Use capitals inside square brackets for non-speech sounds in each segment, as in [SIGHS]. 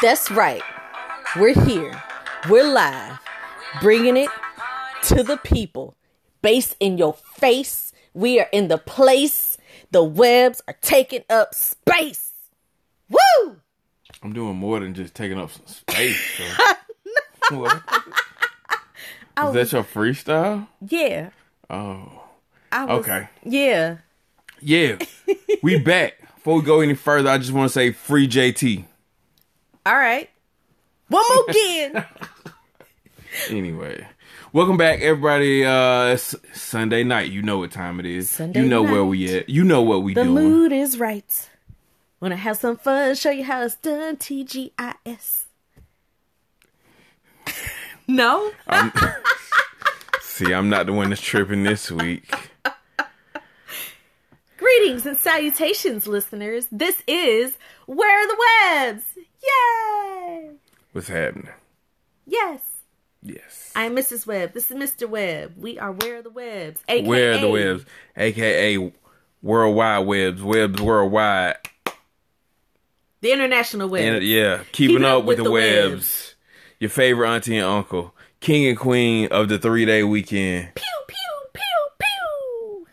That's right. We're here. We're live. Bringing it to the people. Based in your face. We are in the place. The Webbs are taking up space. Woo! I'm doing more than just taking up some space. So. [LAUGHS] what? Is that your freestyle? Yeah. Oh, was, Okay. Yeah. yeah. we [LAUGHS] back. Before we go any further, I just want to say free JT. All right. One more [LAUGHS] again. Anyway, welcome back, everybody. Uh, it's Sunday night. You know what time it is. Sunday you know where we at. You know what we the doing. mood is right. Wanna have some fun? Show you how it's done. TGIS. [LAUGHS] no? [LAUGHS] See, I'm not the one that's tripping this week. Greetings and salutations, listeners. This is Where Are the Webbs? Yay! What's happening? Yes. Yes. I'm Mrs. Webb. This is Mr. Webb. We are Where Are the Webbs? AKA Where are the Webbs? AKA Worldwide Webbs. Webbs Worldwide. The International Webbs. And yeah, keeping, up, with, the, Webbs. Your favorite auntie and uncle. King and queen of the three day weekend. Pew, pew, pew, pew.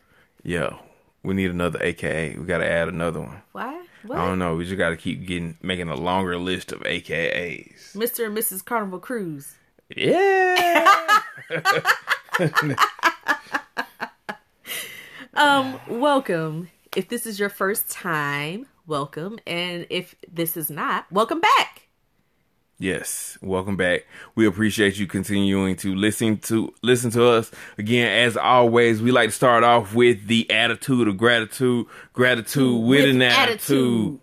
Yo, we need another AKA. We gotta add another one. Why? What? I don't know. We just gotta keep getting making a longer list of AKAs. Mr. and Mrs. Carnival Cruise. Yeah. [LAUGHS] Um, welcome. If this is your first time, welcome. And if this is not, welcome back. Yes. Welcome back. We appreciate you continuing to listen to listen to us. Again, as always, we like to start off with the attitude of gratitude. Gratitude with, an attitude.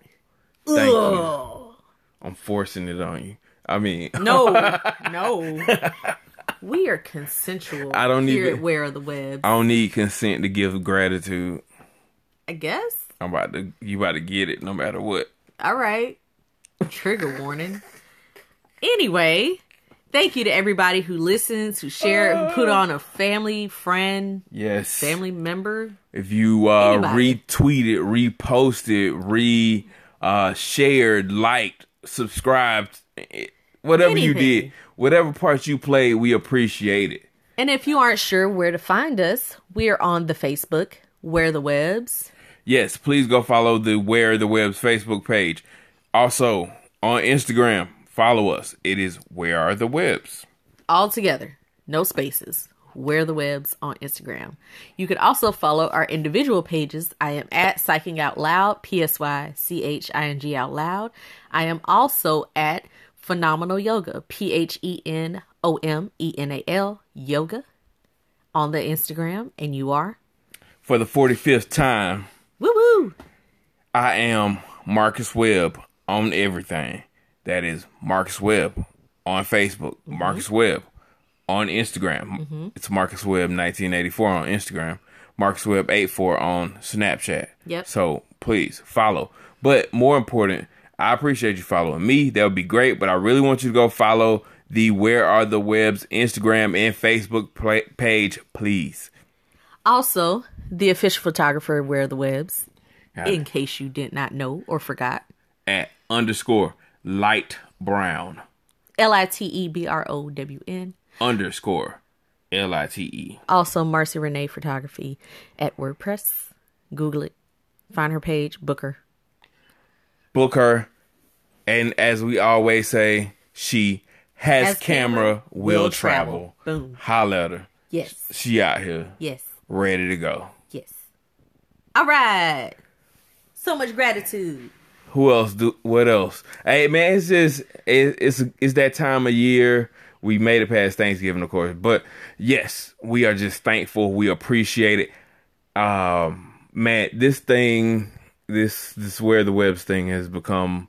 Thank you. I'm forcing it on you. I mean, [LAUGHS] No, no. [LAUGHS] We are consensual. I don't at Where the Webbs? I don't need consent to give gratitude. I guess. I'm about to you about to get it no matter what. All right. Trigger warning. Anyway, thank you to everybody who listens, who share, who put on a family, friend, Yes. family member. If you uh Anybody. retweeted, reposted, re uh shared, liked, subscribed, eh, whatever you did, whatever parts you played, we appreciate it. And if you aren't sure where to find us, we are on the Facebook, Where the Webbs. Yes, please go follow the Where the Webbs Facebook page. Also on Instagram, follow us. It is Where Are the Webbs. all together, no spaces. Where the Webbs on Instagram. You could also follow our individual pages. I am at Psyching Out Loud, P S Y C H I N G Out Loud. I am also at Phenomenal Yoga, P H E N O M E N A L Yoga on the Instagram. And you are? For the 45th time, Woo woo! I am Marcus Webb on everything. That is Marcus Webb on Facebook, Mm-hmm. Marcus Webb on Instagram. It's Marcus Webb 1984 on Instagram, Marcus Webb 84 on Snapchat. Yep. So please follow. But more important, I appreciate you following me. That would be great. But I really want you to go follow the Where Are the Webbs Instagram and Facebook pla- page, please. Also, the official photographer of Where Are the Webbs, Got it. in case you did not know or forgot. At underscore light brown. L I T E B R O W N. underscore L I T E. Also, Marcy Renee Photography at WordPress. Google it. Find her page. Book her. Book her. And as we always say, she has, camera, camera, will, will travel. travel. Boom. Holla at her. Yes. She out here, Yes. ready to go. Yes. All right. So much gratitude. Who else do? What else? Hey man, it's just it, it's it's that time of year We made it past Thanksgiving, of course, but yes, we are just thankful. We appreciate it. Um, man, this thing, this this where the Webbs thing has become.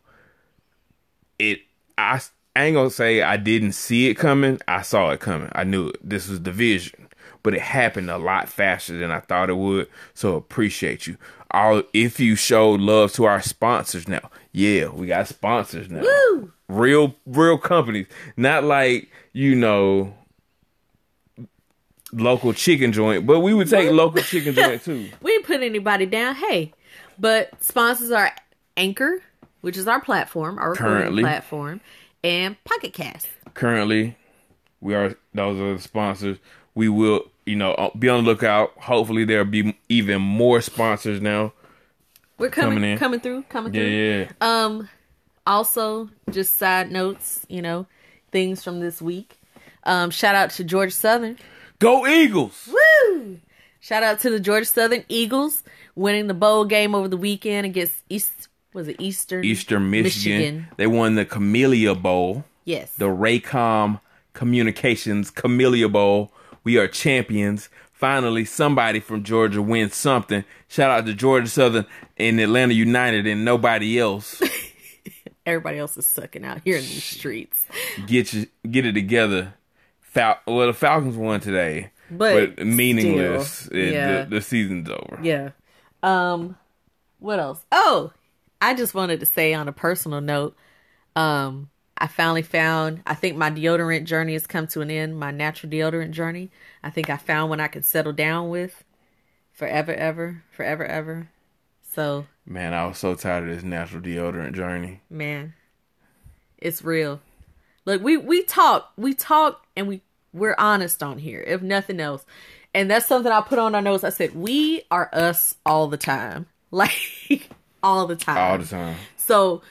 It, I, I ain't gonna say I didn't see it coming. I saw it coming. I knew it. This was division, but it happened a lot faster than I thought it would. So appreciate you. All if you showed love to our sponsors now. Yeah, we got sponsors now. Woo! Real, real companies, not like you know local chicken joint, but we would take local chicken joint [LAUGHS] too. We didn't put anybody down. Hey, but sponsors are Anchor, which is our platform, our recording Currently. platform, and Pocket Cast. currently we are those are the sponsors we will you know uh, be on the lookout hopefully there'll be even more sponsors now We're coming, Coming in. coming through, coming yeah through. yeah Um, also, just side notes, you know, things from this week. Um, shout out to Georgia Southern. go eagles Woo! Shout out to the Georgia Southern Eagles winning the bowl game over the weekend against East. Was it Eastern? eastern michigan, they won the camellia bowl Yes. the raycom communications camellia bowl we are champions finally somebody from georgia wins something shout out to georgia southern and atlanta united and nobody else [LAUGHS] Everybody else is sucking out here in these streets. get you get it together. Fal- well, the Falcons won today, But meaningless. still, It- yeah. the, the season's over. Yeah. Um what else? Oh, I just wanted to say on a personal note, um I finally found I think my deodorant journey has come to an end, my natural deodorant journey. I think I found one I can settle down with forever ever, forever ever. So, Man, I was so tired of this natural deodorant journey. man, it's real. Look, we we talk, we talk and we we're honest on here, if nothing else. And that's something I put on our notes. I said, "We are us all the time." [LAUGHS] Like all the time. All the time. So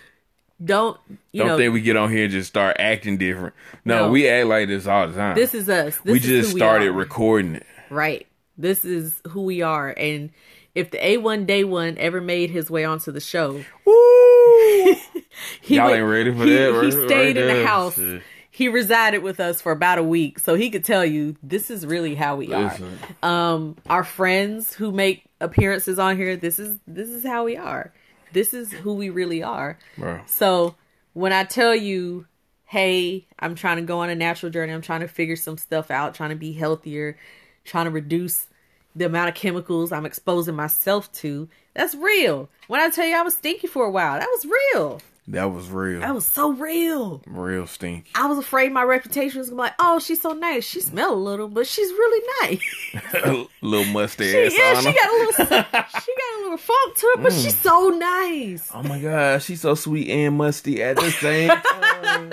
don't you Don't know think we get on here and just start acting different. No, No. we act like this all the time. this is us. This we is just started are. recording it. right. This is who we are. And if the A1 Day One ever made his way onto the show, Woo! [LAUGHS] he Y'all went- ain't ready for he, that, He stayed right in the house. Shit. He resided with us for about a week, so he could tell you this is really how we are. Um, our friends who make appearances on here, this is this is how we are. This is who we really are. So when I tell you, hey, I'm trying to go on a natural journey, I'm trying to figure some stuff out, trying to be healthier, trying to reduce the amount of chemicals I'm exposing myself to, that's real. When I tell you I was stinky for a while, that was real. That was real. That was so real. real stinky. I was afraid my reputation was gonna be like, oh, she's so nice. She smelled a little, but she's really nice. [LAUGHS] little mustache. She- yeah, on she her. got a little, [LAUGHS] she got a little funk to it, but she's so nice. Oh my god, she's so sweet and musty at the same time.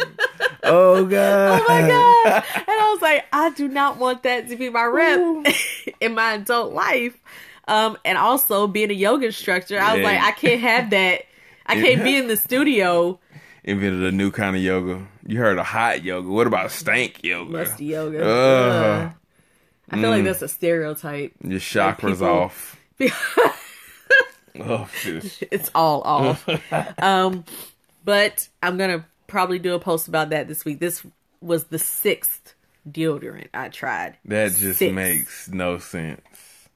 oh god. Oh my god! [LAUGHS] And I was like, I do not want that to be my rep in my adult life. Um, and also being a yoga instructor, I was Yeah. like, I can't have that. I can't be [LAUGHS] in the studio Invented a new kind of yoga. You heard of hot yoga. What about stank yoga? musty yoga. Ugh. I feel like that's a stereotype. Your chakras off. [LAUGHS] oh shit. it's all off. [LAUGHS] um, but I'm gonna probably do a post about that this week. This was the sixth deodorant I tried. That just Six. makes no sense.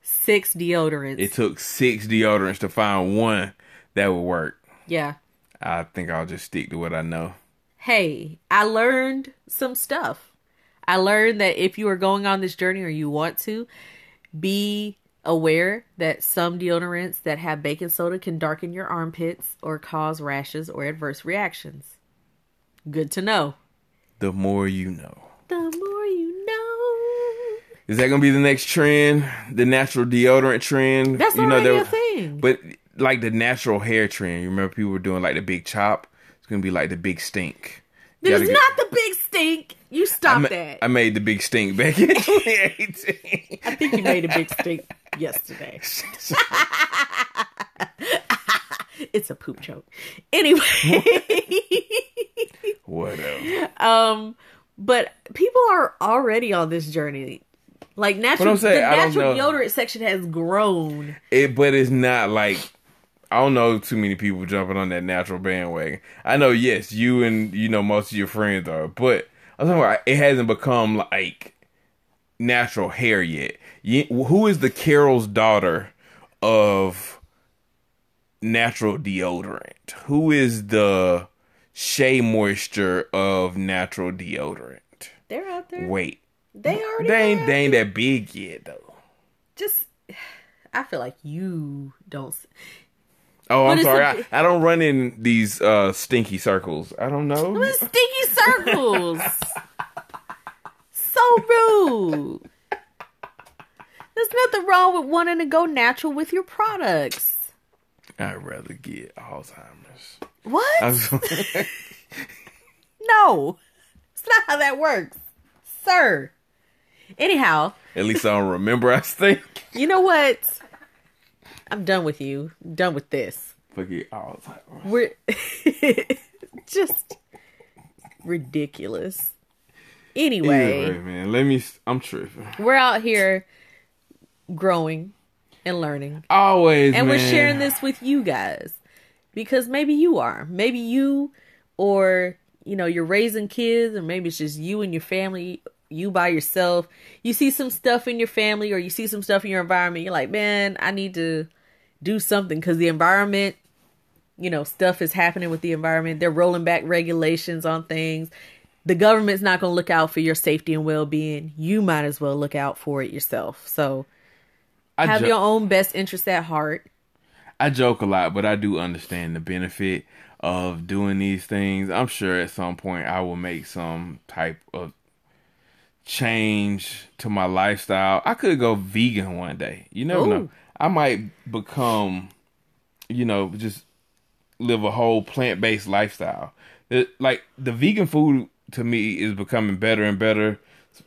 Six deodorants. It took six deodorants to find one that would work. Yeah. I think I'll just stick to what I know. hey, I learned some stuff. I learned that if you are going on this journey or you want to, be aware that some deodorants that have baking soda can darken your armpits or cause rashes or adverse reactions. Good to know. The more you know. The more you know. Is that gonna be the next trend? The natural deodorant trend? That's you already there- thing. But like the natural hair trend, you remember people were doing like the big chop? It's gonna be like the big stink. You is get- not the big stink. You I, stop ma- that. I made the big stink back in [LAUGHS] 2018. I think you made a big stink yesterday. [LAUGHS] it's a poop joke. Anyway, Whatever. um, but people are already on this journey. Like natural, saying, the natural deodorant section has grown. It, but it's not like I don't know too many people jumping on that natural bandwagon. I know, yes, you and you know most of your friends are, but I'm talking about it hasn't become like natural hair yet. You, who is the Carol's daughter of natural deodorant? Who is the Shea Moisture of natural deodorant? They're out there. Wait, They already they ain't they ain't that big yet though. Just, [SIGHS] I feel like you don't. Oh, I'm sorry. I, don't run in these uh stinky circles. I don't know. What sticky circles? [LAUGHS] so rude. There's nothing wrong with wanting to go natural with your products. I'd rather get Alzheimer's. What? [LAUGHS] No, it's not how that works, sir. Anyhow, At least I don't remember. I think. you know what? I'm done with you. I'm done with this. Forget Alzheimer's. We're [LAUGHS] just ridiculous. Anyway. Anyway, man, let me. I'm tripping. we're out here growing and learning Always, and we're sharing this with you guys because maybe you are maybe you or you know you're raising kids or maybe it's just you and your family you by yourself. You see some stuff in your family or you see some stuff in your environment you're like man i need to do something. Because the environment you know stuff is happening with the environment. They're rolling back regulations on things. The government's not going to look out for your safety and well-being. You might as well look out for it yourself. So I, have jo- your own best interest at heart. I joke a lot, but I do understand the benefit of doing these things. I'm sure at some point I will make some type of change to my lifestyle. I could go vegan one day. You never know. I might become, you know, just live a whole plant based lifestyle. It, like the vegan food to me is becoming better and better,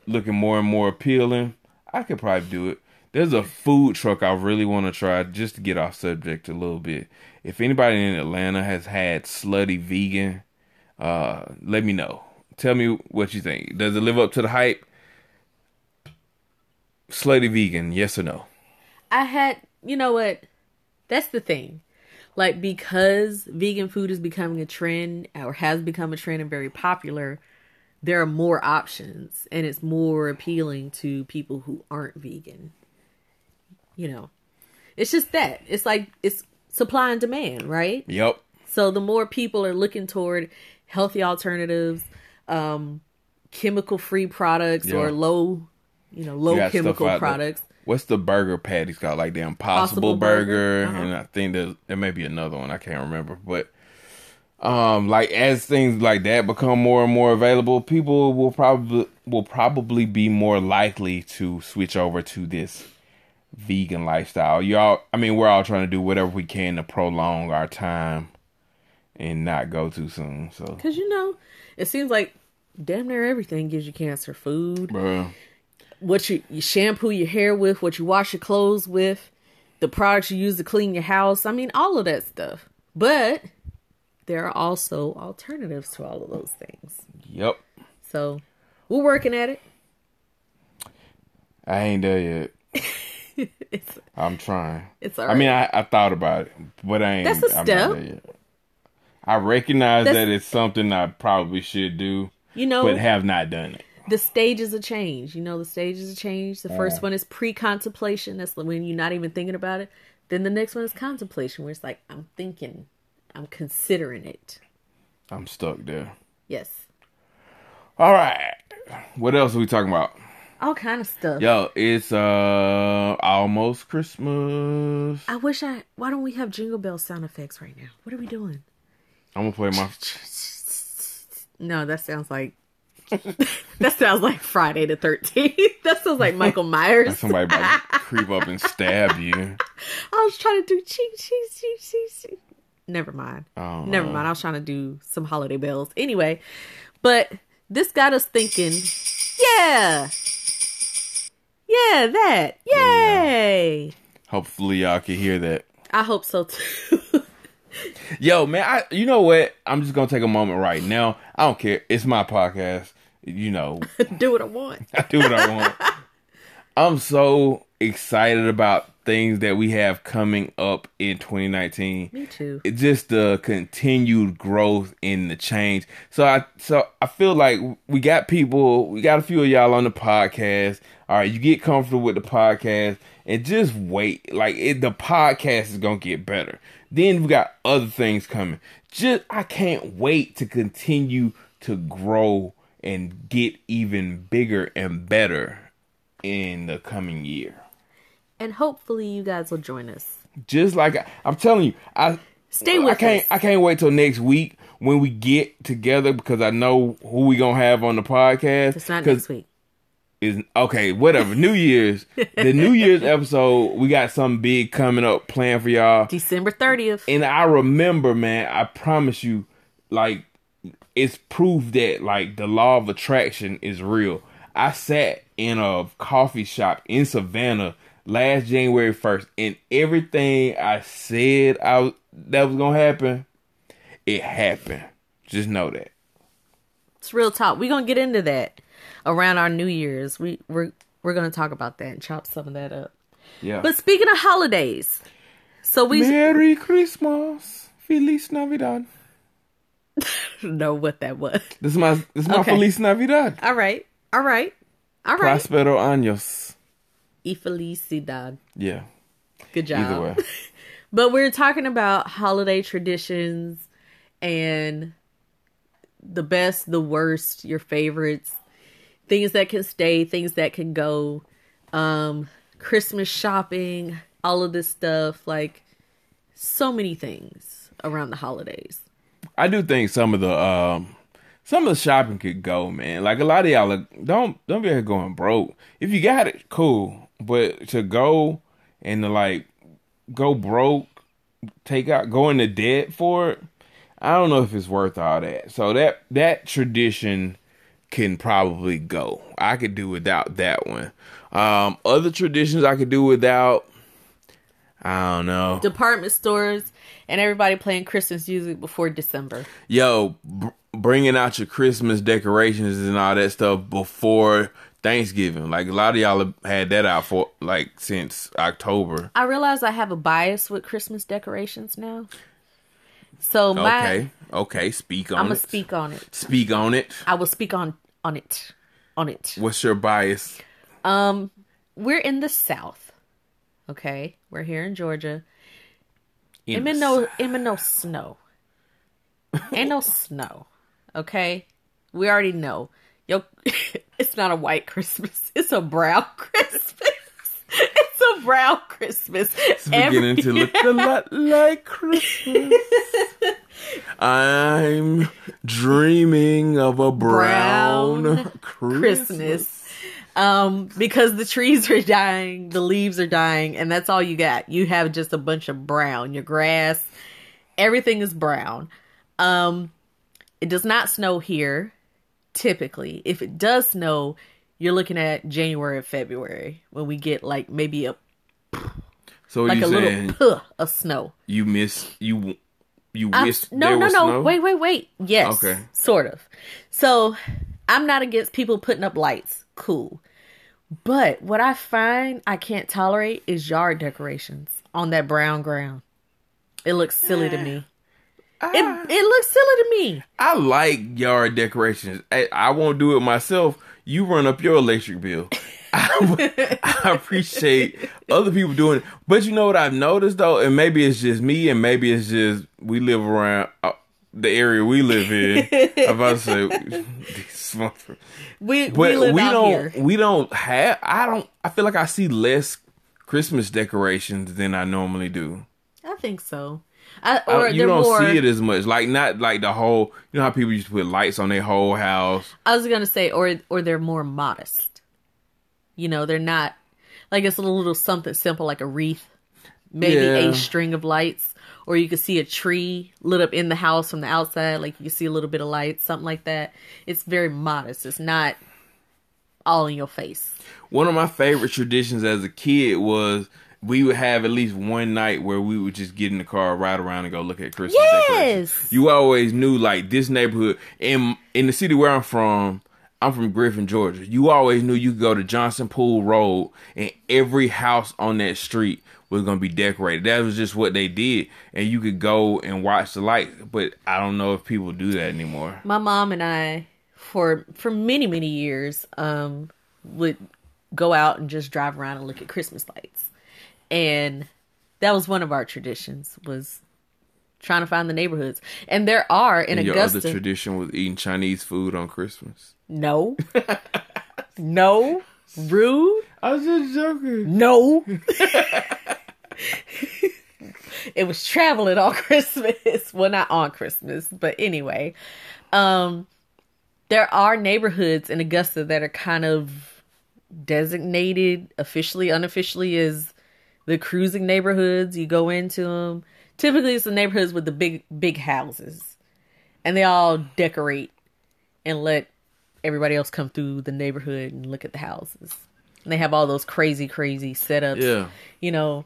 looking more and more appealing. I could probably do it. There's a food truck I really want to try just to get off subject a little bit. If anybody in Atlanta has had slutty vegan, uh, let me know. Tell me what you think. Does it live up to the hype? Slutty vegan, yes or no? I had, you know what? That's the thing. Like, because vegan food is becoming a trend or has become a trend and very popular, there are more options and it's more appealing to people who aren't vegan. You know, it's just that. It's like, it's supply and demand, right? Yep. So the more people are looking toward healthy alternatives, um, chemical free products or low, you know, low stuff chemical products. What's the burger patties called? Like the Impossible Possible Burger, Burger, uh-huh. and I think there's there may be another one I can't remember. But um, like as things like that become more and more available, people will probably will probably be more likely to switch over to this vegan lifestyle. Y'all, I mean, we're all trying to do whatever we can to prolong our time and not go too soon. So, Because, you know, it seems like damn near everything gives you cancer. Food, bro, what you, you shampoo your hair with, what you wash your clothes with, the products you use to clean your house. I mean, all of that stuff. But there are also alternatives to all of those things. yep, So we're working at it. I ain't there yet. [LAUGHS] I'm trying. it's all I mean. I, I thought about it, but I ain't. That's a step. Not there yet. I recognize That's- that it's something I probably should do, you know, but have not done it. the stages of change. You know, the stages of change. The first one is pre-contemplation. That's when you're not even thinking about it. Then the next one is contemplation, where it's like I'm thinking, I'm considering it. I'm stuck there. Yes, All right. What else are we talking about? all kind of stuff. Yo, it's uh almost Christmas. I wish I. Why don't we have jingle bell sound effects right now? What are we doing? I'm gonna play my. [LAUGHS] No, that sounds like. [LAUGHS] that sounds like Friday the Thirteenth. [LAUGHS] that sounds like Michael Myers. Somebody about to creep up and stab you. I was trying to do cheek, cheek, cheek, cheek, cheek. Never mind. Oh, Never mind. I was trying to do some holiday bells. Anyway, but this got us thinking. Yeah, yeah, that. Yay! Hopefully y'all can hear that. I hope so too. Yo, man, I you know what? I'm just gonna take a moment right now. I don't care. It's my podcast. You know, [LAUGHS] do what I want. [LAUGHS] I do what I want. I'm so excited about things that we have coming up in 2019. Me too. It's just the continued growth in the change. So I so I feel like we got people, we got a few of y'all on the podcast. All right, you get comfortable with the podcast and just wait. Like it, the podcast is gonna get better. Then we got other things coming. Just I can't wait to continue to grow and get even bigger and better in the coming year. And hopefully you guys will join us. Just like I, I'm telling you, I Stay with I can't us. I can't wait till next week when we get together because I know who we gonna have on the podcast. It's not next week. Is okay, whatever. New Year's, the New Year's episode, we got something big coming up planned for y'all. December 30th. And I remember, man, I promise you, like it's proof that like the law of attraction is real. I sat in a coffee shop in Savannah last January first, and everything I said I was, that was gonna happen, it happened. Just know that. It's real talk. We're gonna get into that around our New Year's. We we're we're gonna talk about that and chop some of that up. Yeah. But speaking of holidays, so we Merry Christmas, Feliz Navidad. [LAUGHS] know what that was. This is my this is my Okay. Feliz Navidad. All right, all right, all right. Prospero años. Y felicidad. Yeah. Good job. Either way. [LAUGHS] But we're talking about holiday traditions and the best, the worst, your favorites, things that can stay, things that can go, um, Christmas shopping, all of this stuff, like so many things around the holidays. I do think some of the um some of the shopping could go, man. Like a lot of y'all don't don't be going broke. If you got it, cool. But to go and to like go broke, take out go into debt for it, I don't know if it's worth all that. So that that tradition can probably go. I could do without that one. Um other traditions I could do without I don't know. Department stores and everybody playing Christmas music before December. yo, br- bringing out your Christmas decorations and all that stuff before Thanksgiving. Like a lot of y'all have had that out for like since October. I realize I have a bias with Christmas decorations now. So my Okay, okay, speak on I'm it. gonna speak on it. Speak on it. I will speak on on it. On it. What's your bias? Um we're in the south. Okay? We're here in Georgia. In Ain't no ain't no snow. ain't no snow. Okay? We already know. Yo [LAUGHS] it's not a white Christmas. It's a brown [LAUGHS] Christmas. It's a brown Christmas. It's beginning to look a lot like Christmas. [LAUGHS] I'm dreaming of a brown, Brown [LAUGHS] Christmas. Christmas. Um, because the trees are dying, the leaves are dying, and that's all you got. You have just a bunch of brown. Your grass, everything is brown. Um, it does not snow here, typically. If it does snow, you're looking at January or February when we get like maybe a So like a little puh of snow. You miss you you wish no, no, no. snow? Wait, wait, wait. Yes. Okay. Sort of. So I'm not against people putting up lights. Cool. But what I find I can't tolerate is yard decorations on that brown ground. It looks silly to me. Ah. It it looks silly to me. I like yard decorations. I, I won't do it myself. You run up your electric bill. [LAUGHS] I, [LAUGHS] I appreciate other people doing it, but you know what I've noticed though, and maybe it's just me, and maybe it's just we live around uh, the area we live in. [LAUGHS] I'm about to say. [LAUGHS] We but we live we out don't. here. We don't have. I don't. I feel like I see less Christmas decorations than I normally do. I think so. I, I- you don't more. see it as much. Like not like the whole. You know how people used to put lights on their whole house. I was gonna say, or or they're more modest. You know, they're not like it's a little something simple like a wreath, maybe Yeah. a string of lights, or you could see a tree lit up in the house from the outside, like you can see a little bit of light, something like that. It's very modest. It's not all in your face. One of my favorite traditions as a kid was we would have at least one night where we would just get in the car, ride around, and go look at Christmas decorations. You always knew like this neighborhood in in the city where I'm from. I'm from Griffin, Georgia. You always knew you could go to Johnson Pool Road, and every house on that street was gonna be decorated. That was just what they did, and you could go and watch the lights. But I don't know if people do that anymore. My mom and I, for for many many years, um, would go out and just drive around and look at Christmas lights, and that was one of our traditions was trying to find the neighborhoods. And there are in And your Augusta. other tradition was eating Chinese food on Christmas. No, no, rude. I was just joking. No. it was traveling on [LAUGHS] Christmas. Well, not on Christmas, but anyway. Um there are neighborhoods in Augusta that are kind of designated officially unofficially as the cruising neighborhoods. You go into them. Typically it's the neighborhoods with the big big houses. And they all decorate and let everybody else come through the neighborhood and look at the houses. And they have all those crazy, crazy setups. Yeah. You know,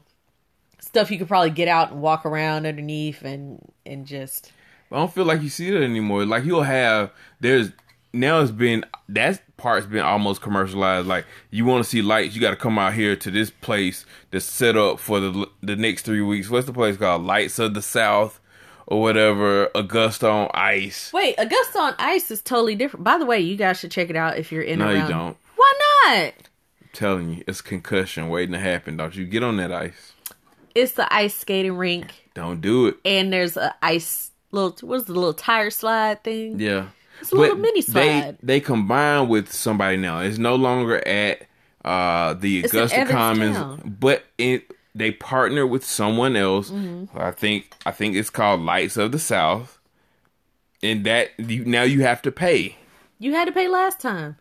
stuff you could probably get out and walk around underneath and and just I don't feel like you see that anymore. Like you'll have there's now it's been that part's been almost commercialized. Like you want to see lights, you got to come out here to this place that's set up for the the next three weeks. What's the place called? Lights of the South or whatever. Augusta on Ice. wait. Augusta on Ice is totally different. By the way, you guys should check it out if you're in. No, and you don't. Why not? I'm telling you, it's concussion waiting to happen. Don't you get on that ice? It's the ice skating rink, Don't do it. and there's a ice little. What's the little tire slide thing? Yeah. It's a little mini slide. they combine with somebody now. It's no longer at uh the Augusta Commons, but it they partner with someone else. Mm-hmm. I think I think it's called Lights of the South. And that you now you have to pay. You had to pay last time.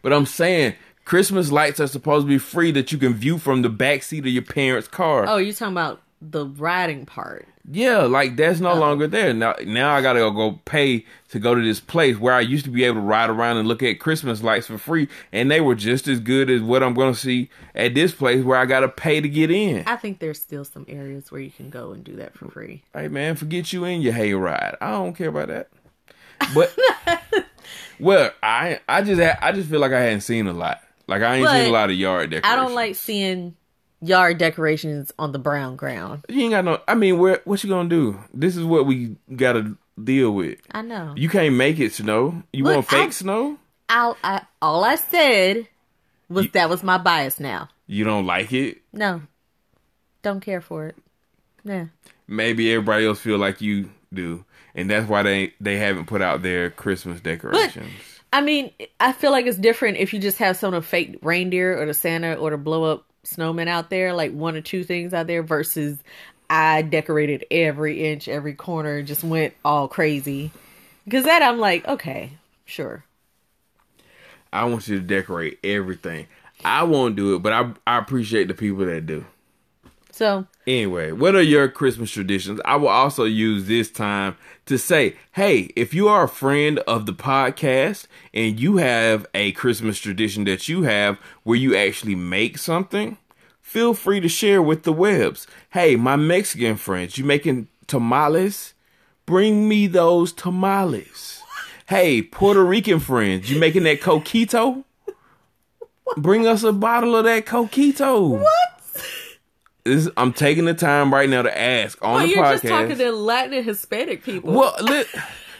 But I'm saying Christmas lights are supposed to be free that you can view from the back seat of your parents' car. Oh, you're talking about the riding part. Yeah, like that's no longer there. Now now I gotta go, go pay to go to this place where I used to be able to ride around and look at Christmas lights for free and they were just as good as what I'm gonna see at this place where I gotta pay to get in. I think there's still some areas where you can go and do that for free. Hey man, forget you in your hayride. I don't care about that. But [LAUGHS] well, I I just I just feel like I hadn't seen a lot. Like I ain't seen a lot of yard there. I don't like seeing yard decorations on the brown ground. you ain't got no I mean where what you gonna do? This is what we gotta deal with. I know. You can't make it snow. You Look, want fake I- snow? I'll, I all I said was You- that was my bias. Now, You don't like it? no, don't care for it. Yeah, Maybe everybody else feel like you do, and that's why they they haven't put out their Christmas decorations. I mean, I feel like it's different if you just have some of the fake reindeer or the Santa or the blow up snowman out there, like one or two things out there, versus I decorated every inch, every corner, just went all crazy. Because that I'm like, okay, sure. I want you to decorate everything. I won't do it, but I I appreciate the people that do. So Anyway, what are your Christmas traditions? I will also use this time to say, hey, if you are a friend of the podcast and you have a Christmas tradition that you have where you actually make something, feel free to share with the Webbs. Hey, my Mexican friends, you making tamales? Bring me those tamales. Hey, Puerto Rican friends, you making that coquito? Bring us a bottle of that coquito. What? This, I'm taking the time right now to ask on well, the you're podcast. just talking to Latin and Hispanic people. well, li-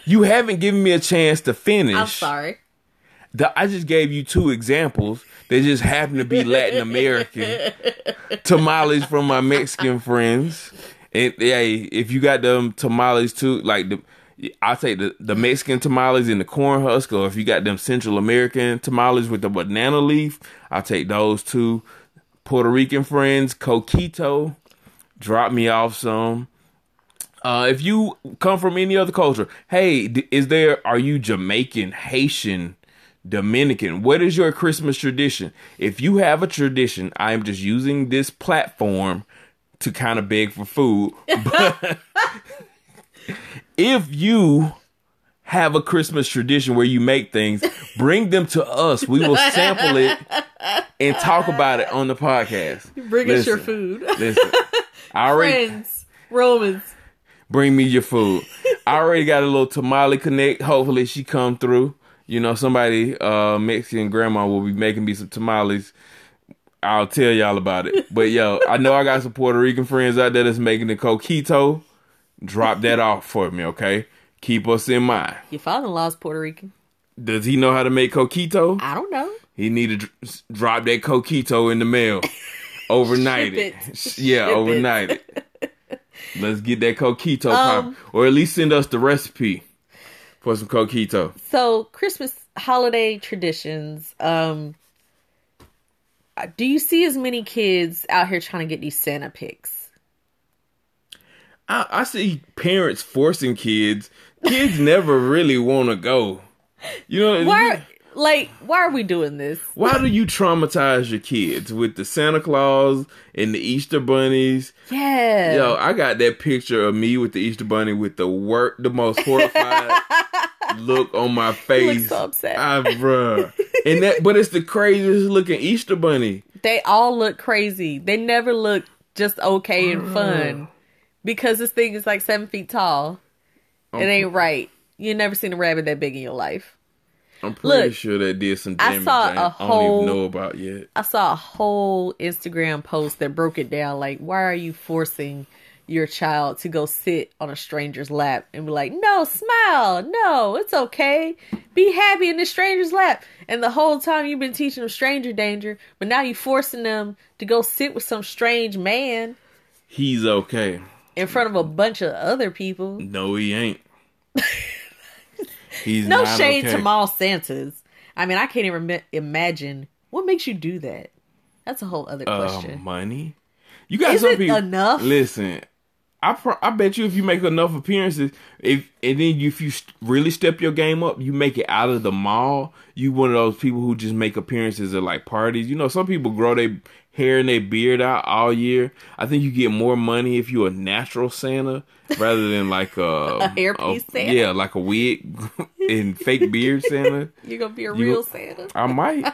you haven't given me a chance to finish. I'm sorry. The- I just gave you two examples. They just happen to be Latin American [LAUGHS] tamales from my Mexican friends. And hey, if you got them tamales too, like the, I'll take the, the Mexican tamales in the corn husk, or if you got them Central American tamales with the banana leaf, I'll take those too. Puerto Rican friends, coquito, drop me off some. Uh, if you come from any other culture, hey, is there? Are you Jamaican, Haitian, Dominican? What is your Christmas tradition? If you have a tradition, I am just using this platform to kind of beg for food. [LAUGHS] But [LAUGHS] if you have a Christmas tradition where you make things, bring them to us. We will sample it and talk about it on the podcast. Bring us your food. Listen, I [LAUGHS] already Friends, Romans. bring me your food. I already got a little tamale connect. Hopefully she come through. You know, somebody uh Mexican grandma will be making me some tamales I'll tell y'all about it. But yo, I know I got some Puerto Rican friends out there that's making the coquito. Drop that off for me, okay? Keep us in mind. Your father-in-law's Puerto Rican. Does he know how to make coquito? I don't know. He need to dr- drop that coquito in the mail. [LAUGHS] Overnight it. it. Yeah, Ship it. overnight it. [LAUGHS] Let's get that coquito Um, pop. Or at least send us the recipe for some coquito. So Christmas holiday traditions. Um, do you see as many kids out here trying to get these Santa pics? I, I see parents forcing kids. Kids never really want to go. You know Why? Like, why are we doing this? Why do you traumatize your kids with the Santa Claus and the Easter bunnies? Yeah. Yo, I got that picture of me with the Easter bunny with the work, the most horrified [LAUGHS] look on my face. so upset. Ah, bruh. And that, but it's the craziest looking Easter bunny. They all look crazy. They never look just okay and fun because this thing is like seven feet tall. It ain't right. You never seen a rabbit that big in your life. I'm pretty Look, sure that did some damage. I saw I, a don't whole- even know about yet. I saw a whole Instagram post that broke it down. Like, why are you forcing your child to go sit on a stranger's lap and be like, no, smile. No, it's okay. Be happy in the stranger's lap. And the whole time you've been teaching them stranger danger, but now you're forcing them to go sit with some strange man He's okay. in front of a bunch of other people. No, he ain't. [LAUGHS] He's No shade okay. to mall Santas. I mean, I can't even ima- imagine what makes you do that. That's a whole other Uh, question. money. You got Is some people. enough? Listen, I pro- I bet you if you make enough appearances, if and then you, if you st- really step your game up, you make it out of the mall. You one of those people who just make appearances at like parties. You know, some people grow their hair and their beard out all year. I think you get more money if you're a natural Santa rather than like a, [LAUGHS] A hairpiece Santa? Yeah, like a wig [LAUGHS] and fake beard Santa. [LAUGHS] You're gonna be a You- real Santa. I might.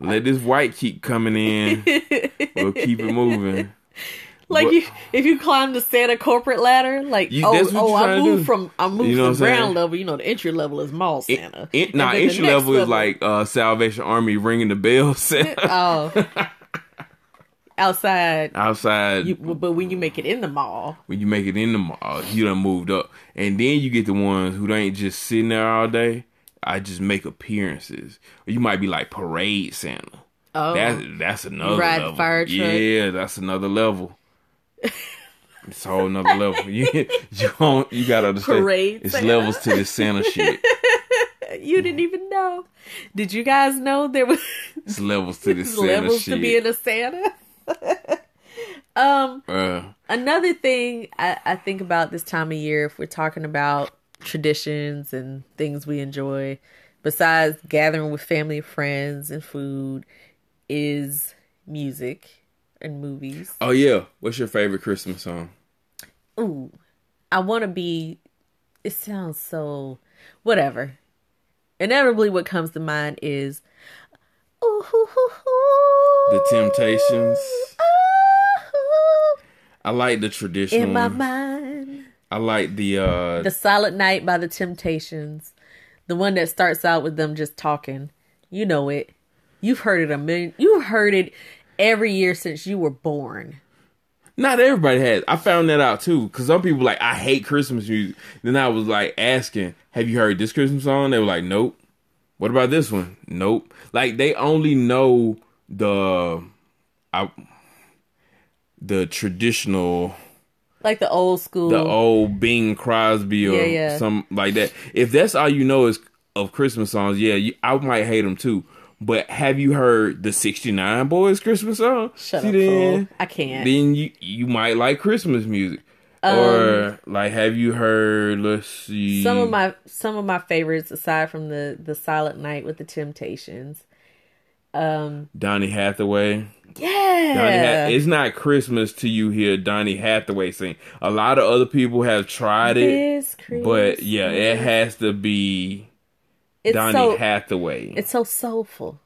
Let this white keep coming in. We'll keep it moving. Like you, if you climb the Santa corporate ladder, like You- oh, oh, I moved from I moved You know from what I'm saying? ground level. You know, the entry level is mall Santa. It, And nah, the entry next level is like uh, Salvation Army ringing the bell [LAUGHS] Santa [LAUGHS] oh, outside. outside. You, but when you make it in the mall, when you make it in the mall, you done moved up, and then you get the ones who ain't just sitting there all day. I just make appearances. Or you might be like parade Santa. oh, That's that's another level. Yeah, that's another level. It's a whole nother level. [LAUGHS] You you don't, you gotta understand. Parade it's Santa. levels to this Santa shit. [LAUGHS] you didn't even know. Did you guys know there was [LAUGHS] It's levels to this Santa levels shit. to being a Santa? um, uh, another thing I, I think about this time of year, if we're talking about traditions and things we enjoy, besides gathering with family, and friends, and food, is music and movies. oh yeah, what's your favorite Christmas song? Ooh, I want to be. It sounds so. Whatever. Inevitably, what comes to mind is. Ooh, hoo, hoo, hoo, The Temptations. ooh, I like the traditional. in my mind. I like the uh The Silent Night by the Temptations. The one that starts out with them just talking. You know it. You've heard it a million. You've heard it every year since you were born. not everybody has. I found that out too cuz some people like I hate Christmas music. Then I was like asking, "Have you heard this Christmas song?" They were like, "Nope." What about this one? Nope. Like they only know the I the traditional Like the old school. the old Bing Crosby or Yeah, yeah. some like that. If that's all you know is of Christmas songs, yeah, you, I might hate them too. But have you heard the '69 Boys Christmas song? Shut See up, then. I can't. Then you you might like Christmas music, Um, or like have you heard? Let's see. some of my some of my favorites aside from the the Silent Night with the Temptations. Um Donny Hathaway. yeah. Donny Ha- it's not Christmas to you hear Donny Hathaway sing. A lot of other people have tried it, but yeah, it has to be it's Donny so Hathaway. it's so soulful.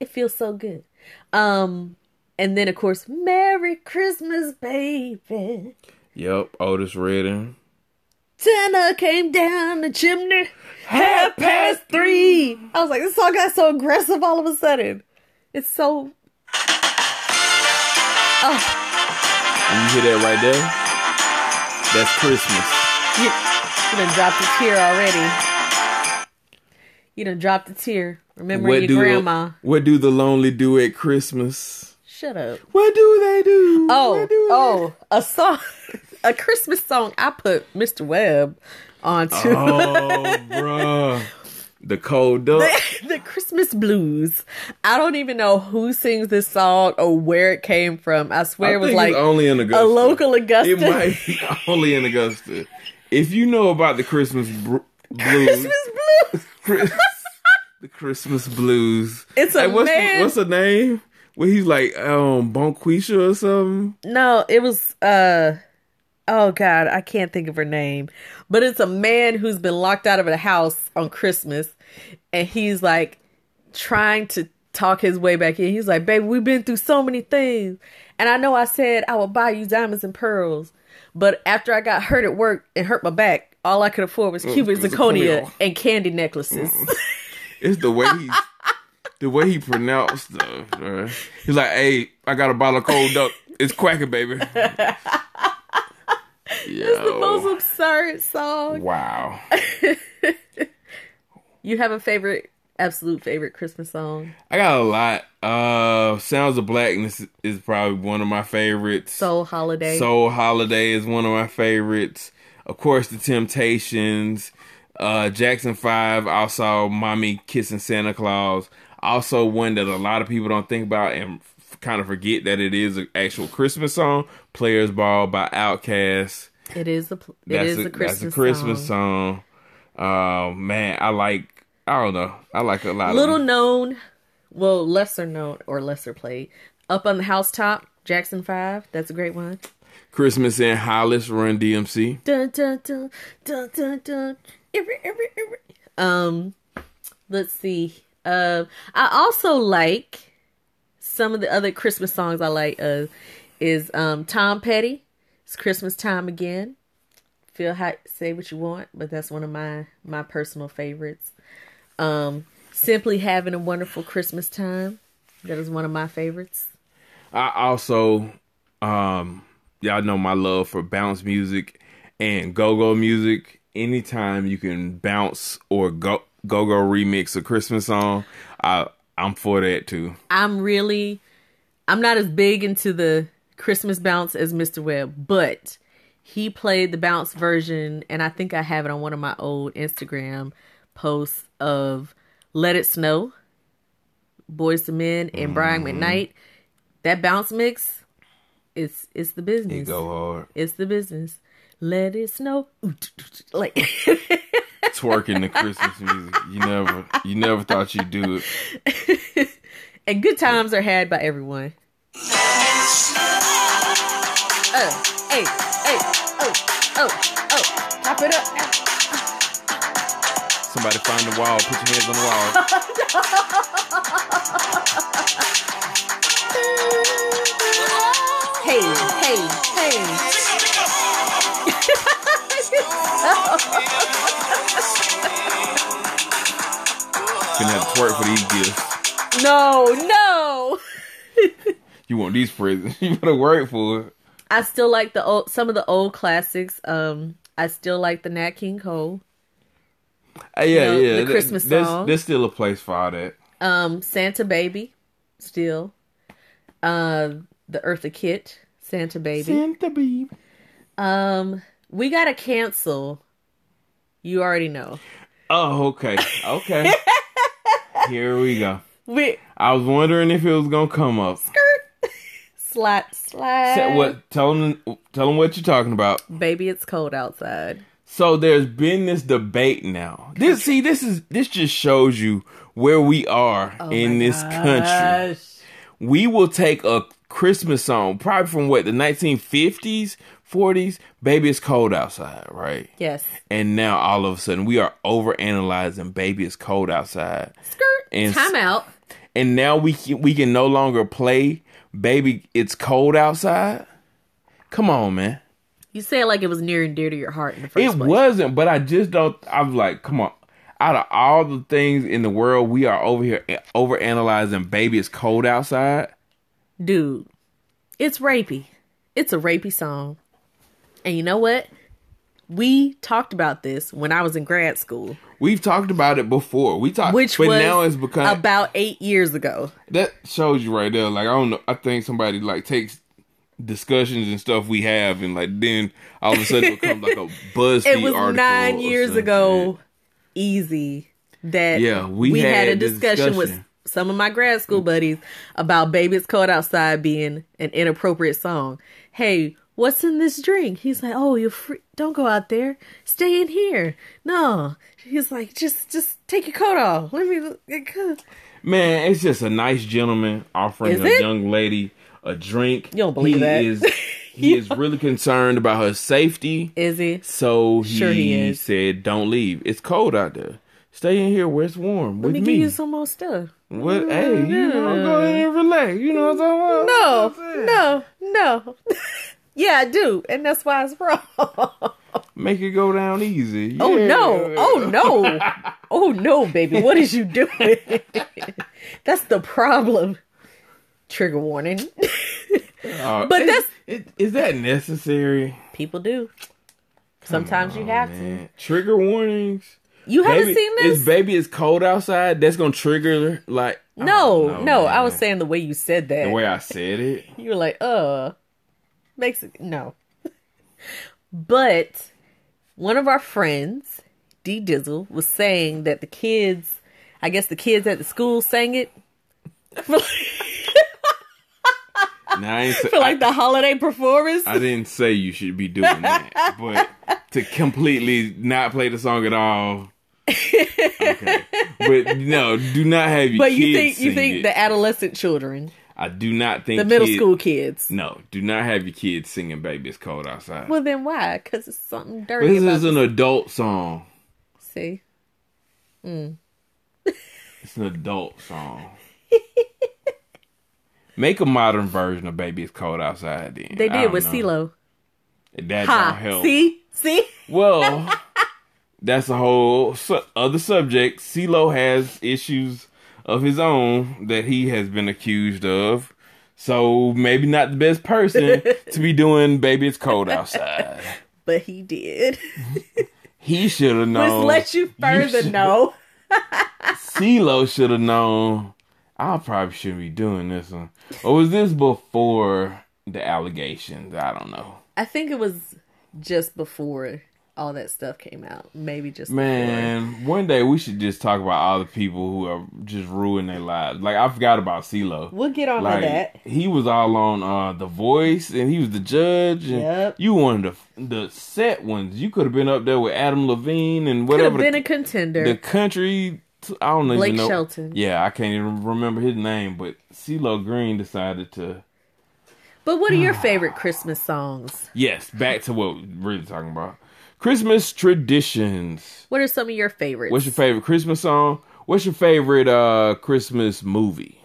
It feels so good. Um and then of course Merry Christmas baby. Yep, Otis Redding. Santa came down the chimney half past three. I was like, this song got so aggressive all of a sudden. It's so And you hear that right there? That's Christmas. You, you done dropped a tear already. You done dropped a tear. Remember your do grandma. what do the lonely do at Christmas? Shut up. What do they do? Oh, What do they- oh, a song, [LAUGHS] a Christmas song. I put Mr. Webb onto Oh, bruh. The cold duck. [LAUGHS] the Christmas blues. I don't even know who sings this song or where it came from. I swear I it was like only in Augusta. a local Augusta. It might [LAUGHS] be only in Augusta. If you know about the Christmas br- blues, Christmas blues. [LAUGHS] The Christmas blues. It's a Hey, what's man. The, what's the name? Where he's like um Bonquisha or something. No, it was uh oh god, I can't think of her name. But it's a man who's been locked out of a house on Christmas and he's like trying to talk his way back in. He's like, "Baby, we've been through so many things. And I know I said I would buy you diamonds and pearls, but after I got hurt at work and hurt my back, all I could afford was Cuban zirconia zirconia. and candy necklaces." It's the way he the way he pronounced stuff. bruh. He's like, "Hey, I got a bottle of cold duck. It's quacking, baby." [LAUGHS] It's the most absurd song. Wow. [LAUGHS] You have a favorite absolute favorite Christmas song? I got a lot. Uh Sounds of Blackness is probably one of my favorites. Soul Holiday. Soul Holiday is one of my favorites. Of course, The Temptations, uh, Jackson Five. Also, Mommy Kissing Santa Claus. Also, one that a lot of people don't think about and f- kind of forget that it is an actual Christmas song. Players Ball by Outkast. It is a pl- it is a, a Christmas, that's a Christmas song. song. Uh, man, I like. I don't know. I like a lot Little known, well, lesser known or lesser played. Up on the housetop, Jackson Five. That's a great one. Christmas in Hollis, Run DMC. Dun dun dun dun dun dun. Every, every, every. Um, let's see. Uh, I also like some of the other Christmas songs. I like uh is um Tom Petty. It's Christmas time again. Feel hot, say what you want, but that's one of my my personal favorites. Um, simply having a wonderful Christmas time. That is one of my favorites. I also, um, y'all know my love for bounce music and go go music. Anytime you can bounce or go go go remix a Christmas song, I I'm for that too. I'm really I'm not as big into the Christmas bounce as Mr. Webb, but he played the bounce version and I think I have it on one of my old Instagram posts of Let It Snow, Boyz II Men and Brian mm-hmm. McKnight. That bounce mix it's it's the It business. go hard, It's the business. Let it snow. Like [LAUGHS] twerking the Christmas music. You never you never thought you'd do it. [LAUGHS] and good times are had by everyone. Oh, hey, hey, oh, oh, oh, pop it up. Somebody find the wall. Put your hands on the wall. [LAUGHS] Hey, hey, hey. Gonna have to twerk for these gifts. No, no. You want these presents? [LAUGHS] You better work for it. I still like the old, some of the old classics. Um, I still like the Nat King Cole. Uh, yeah, know, yeah. the th- Christmas there's, song. There's still a place for all that. Um, Santa Baby, still. Uh, the Eartha Kitt, Santa Baby. Santa baby. Um, we gotta cancel. You already know. Oh, okay. Okay. [LAUGHS] Here we go. We I was wondering if it was gonna come up. Skirt. [LAUGHS] slide slide. Say- what? Tell them. Tell them what you're talking about. Baby, it's cold outside. So there's been this debate now. This see, this is this just shows you where we are in this country. We will take a Christmas song, probably from what the 1950s, 40s. Baby, it's cold outside, right? Yes. And now all of a sudden we are over analyzing. Baby, it's cold outside. Skirt. And- Time out. and now we can, we can no longer play baby it's cold outside come on man You say it like it was near and dear to your heart in the first it place. wasn't but i just don't i'm like come on out of all the things in the world we are over here eh, over analyzing baby it's cold outside Dude, It's rapey. It's a rapey song. And you know what? We talked about this when I was in grad school, We've talked about it before. We talked, which but now it's become about eight years ago. that shows you right there. Like I don't know. I think somebody like takes discussions and stuff we have, and like then all of a sudden it becomes like a [LAUGHS] BuzzFeed It was article nine years ago, easy, that Yeah, we had, had a the discussion, with discussion. Some of my grad school buddies about Baby It's Cold Outside being an inappropriate song. Hey, what's in this drink? He's like, oh, you're free. Don't go out there. Stay in here. No. He's like, just just take your coat off. Let me. Man, it's just a nice gentleman offering a young lady a drink. You don't believe he that. Is, [LAUGHS] he is really concerned about her safety. Is he? So he, Sure he is. said, "Don't leave. It's cold out there. Stay in here where it's warm Let with me, me." give you some more stuff. What? Hey, you know, go ahead and relax. You know what I'm talking No, about? You know what I'm saying? no, no. [LAUGHS] yeah, I do, and that's why it's wrong. Make it go down easy. Oh Yeah. no! Oh no! [LAUGHS] Oh no, baby! What is you doing? [LAUGHS] that's the problem. Trigger warning. Uh, But that's- it, is that necessary? People do. Sometimes you have to. Trigger warnings. You haven't Baby, seen this? Is baby is cold outside? That's gonna trigger like no, don't no. know, I was saying the way you said that. the way I said it. [LAUGHS] you were like, uh, makes it no. [LAUGHS] but one of our friends, D Dizzle, was saying that the kids, I guess the kids at the school sang it for, [LAUGHS] Now I, say, for like the holiday performance. I, I didn't say you should be doing that, but to completely not play the song at all. Okay, but no, do not have your but kids you think you think it. the adolescent children, I do not think the middle kid- school kids. No, do not have your kids singing "Baby It's Cold Outside." Well, then why? Because it's something dirty this is an adult song. See, mm. It's an adult song. Make a modern version of "Baby It's Cold Outside." Then they did with know. CeeLo. That don't help. See, see. Well, [LAUGHS] that's a whole su- other subject. CeeLo has issues of his own that he has been accused of. So maybe not the best person [LAUGHS] to be doing "Baby It's Cold Outside." [LAUGHS] But he did. [LAUGHS] He should have known. let you further should- know. CeeLo should have known. I probably shouldn't be doing this one. Or was this before the allegations? I don't know. I think it was just before all that stuff came out. Maybe just Man, one day we should just talk about all the people who are just ruining their lives. Like I forgot about CeeLo. We'll get on Like to that. he was all on uh The Voice, and he was the judge. And Yep. You one of the the set ones. You could have been up there with Adam Levine and Could have whatever been the, a contender. the country. I don't even Blake know. Shelton. Yeah, I can't even remember his name, but CeeLo Green decided to. but what are your [SIGHS] favorite Christmas songs? Yes, back to what we're really talking about. Christmas traditions. What are some of your favorites? What's your favorite Christmas song? What's your favorite uh Christmas movie?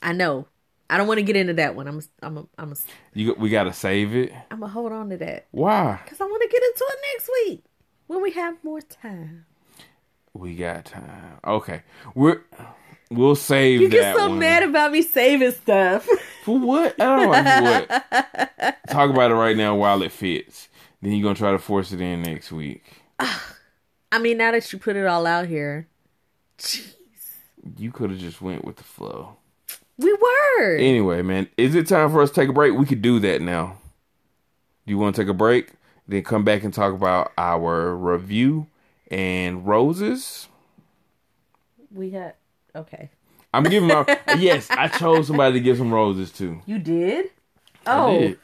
I know. I don't want to get into that one. I'm. I'm. A, I'm. A, You we gotta save it. I'm gonna hold on to that Why? because I want to get into it next week when we have more time. We got time. Okay, we're we'll save You get so one. mad about me saving stuff. for what? I don't know for what. Talk about it right now while it fits. Then you're gonna try to force it in next week. I mean, now that you put it all out here, jeez, You could have just went with the flow. we were. Anyway, man, is it time for us to take a break? We could do that now. Do you want to take a break? Then come back and talk about our review and roses. we had. Okay. I'm giving my [LAUGHS] yes. I chose somebody to give some roses to. You did? I Oh, did.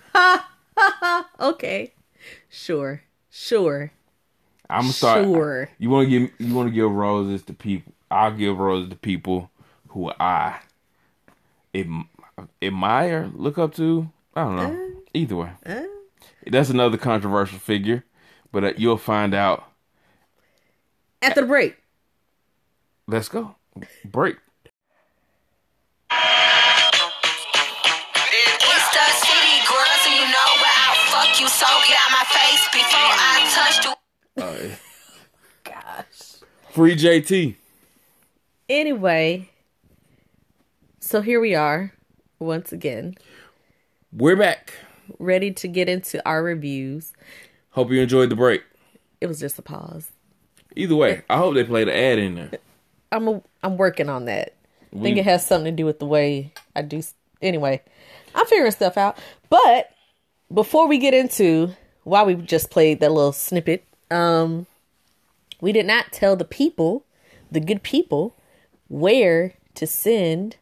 [LAUGHS] okay. Sure. Sure. I'm gonna. Sure. You want to give you want to give roses to people. I'll give roses to people who I adm- admire, look up to. I don't know. Either way, Uh, that's another controversial figure, but uh, you'll find out. after the break. Let's go. Break. It's the city girls, and you know where I'll fuck you. So get Free JT. Anyway, so here we are once again. We're back. ready to get into our reviews. Hope you enjoyed the break. It was just a pause. Either way, I hope they play the ad in there. I'm a, I'm working on that. I think it has something to do with the way I do. Anyway, I'm figuring stuff out. But before we get into why we just played that little snippet, um, we did not tell the people, the good people, where to send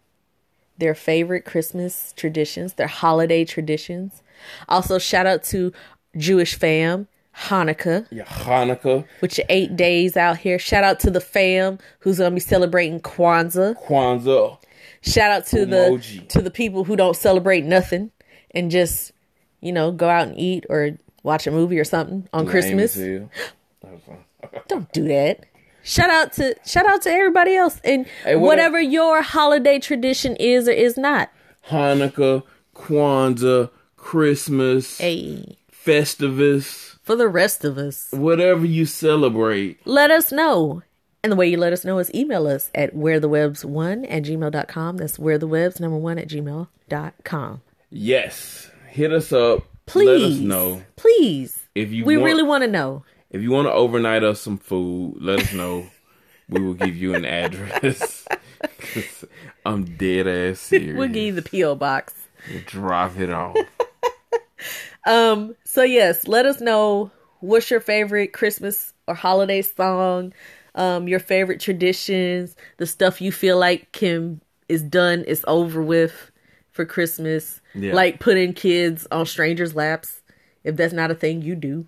their favorite Christmas traditions, their holiday traditions. Also, shout out to Jewish fam, Hanukkah. Yeah, Hanukkah, with your eight days out here. Shout out to the fam who's gonna be celebrating Kwanzaa. Kwanzaa. Shout out to the to the people who don't celebrate nothing and just you know go out and eat or watch a movie or something on Christmas. Lame as [GASPS] hell. That was fun. Don't do that. Shout out to shout out to everybody else and Hey, what- whatever your holiday tradition is or is not. Hanukkah, Kwanzaa, Christmas, Hey, Festivus, for the rest of us, whatever you celebrate. let us know. And the way you let us know is email us at wherethewebs1 at gmail.com. That's wherethewebs number one at gmail.com. Yes, hit us up. Please. Let us know Please. if you We want, really want to know. If you want to overnight us some food. Let us know. we will give you an address. [LAUGHS] I'm dead ass serious. We'll give you the P.O. box. Drop it off. [LAUGHS] Um, so yes, let us know what's your favorite Christmas or holiday song, um, your favorite traditions, the stuff you feel like can is done, is over with for Christmas. Yeah. Like putting kids on strangers' laps, if that's not a thing you do.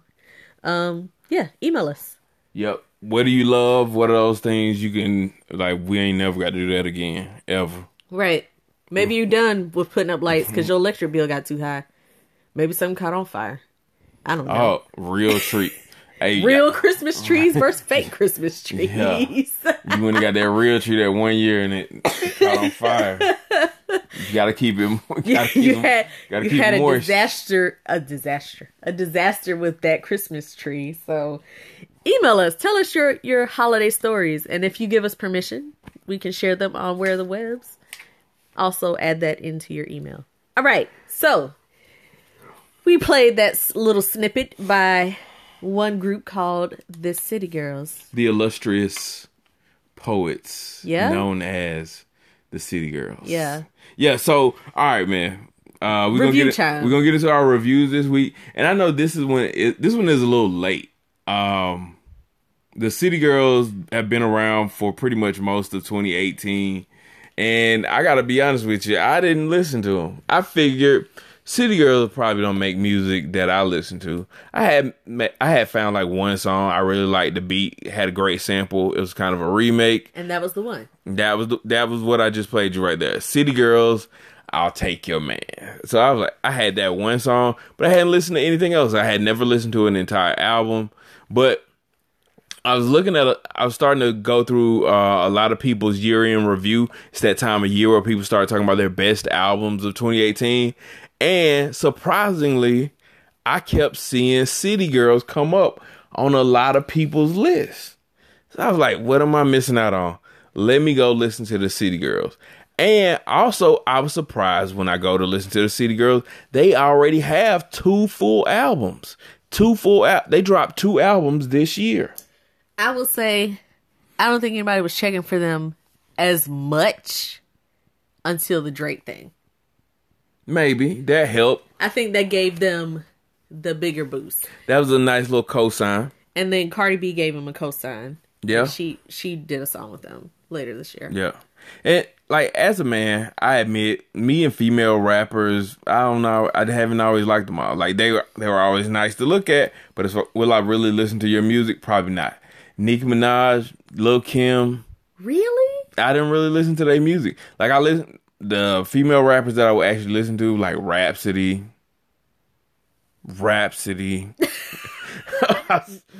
Um, yeah, email us. Yep. What do you love? What are those things you can like? We ain't never got to do that again ever. Right. Maybe you're done with putting up lights because your electric bill got too high. Maybe something caught on fire. I don't know. Oh, real treat. Hey, Real Christmas oh trees [LAUGHS] versus fake Christmas trees. Yeah. You went and got that real tree that one year and it caught on fire. You gotta keep it. you, Gotta keep you it, had gotta you had a moist. disaster, a disaster, a disaster with that Christmas tree. So, email us. Tell us your your holiday stories, and if you give us permission, we can share them on Where the Webs. Also, add that into your email. All right. So, we played that little snippet by one group called the City Girls. The illustrious poets, Yeah? known as the City Girls. Yeah. Yeah, so all right, man. Uh, we're Review gonna get time. we're gonna get into our reviews this week, and I know this is when it, this one is a little late. Um, the City Girls have been around for pretty much most of 2018, and I gotta be honest with you, I didn't listen to them. I figured City Girls probably don't make music that I listen to. I had I had found like one song I really liked. The beat had a great sample. It was kind of a remake. And that was the one. That was the, that was what I just played you right there. City Girls, I'll take your man. So I was like, I had that one song, but I hadn't listened to anything else. I had never listened to an entire album, but I was looking at, I was starting to go through uh, a lot of people's year in review. It's that time of year where people start talking about their best albums of 2018, and surprisingly, I kept seeing City Girls come up on a lot of people's lists. So I was like, what am I missing out on? Let me go listen to the City Girls. And also, I was surprised when I go to listen to the City Girls, they already have two full albums. Two full al- they dropped two albums this year. I will say, I don't think anybody was checking for them as much until the Drake thing. Maybe that helped. I think that gave them the bigger boost. That was a nice little cosign. And then Cardi B gave him a cosign. Yeah. She she did a song with them later this year. Yeah. And like as a man, I admit me and female rappers, I don't know, I haven't always liked them all. Like they were they were always nice to look at, but it's, will I really listen to your music? Probably not. Nicki Minaj, Lil Kim, Really? I didn't really listen to their music. Like I listen the female rappers that I would actually listen to, like Rapsody, Rapsody.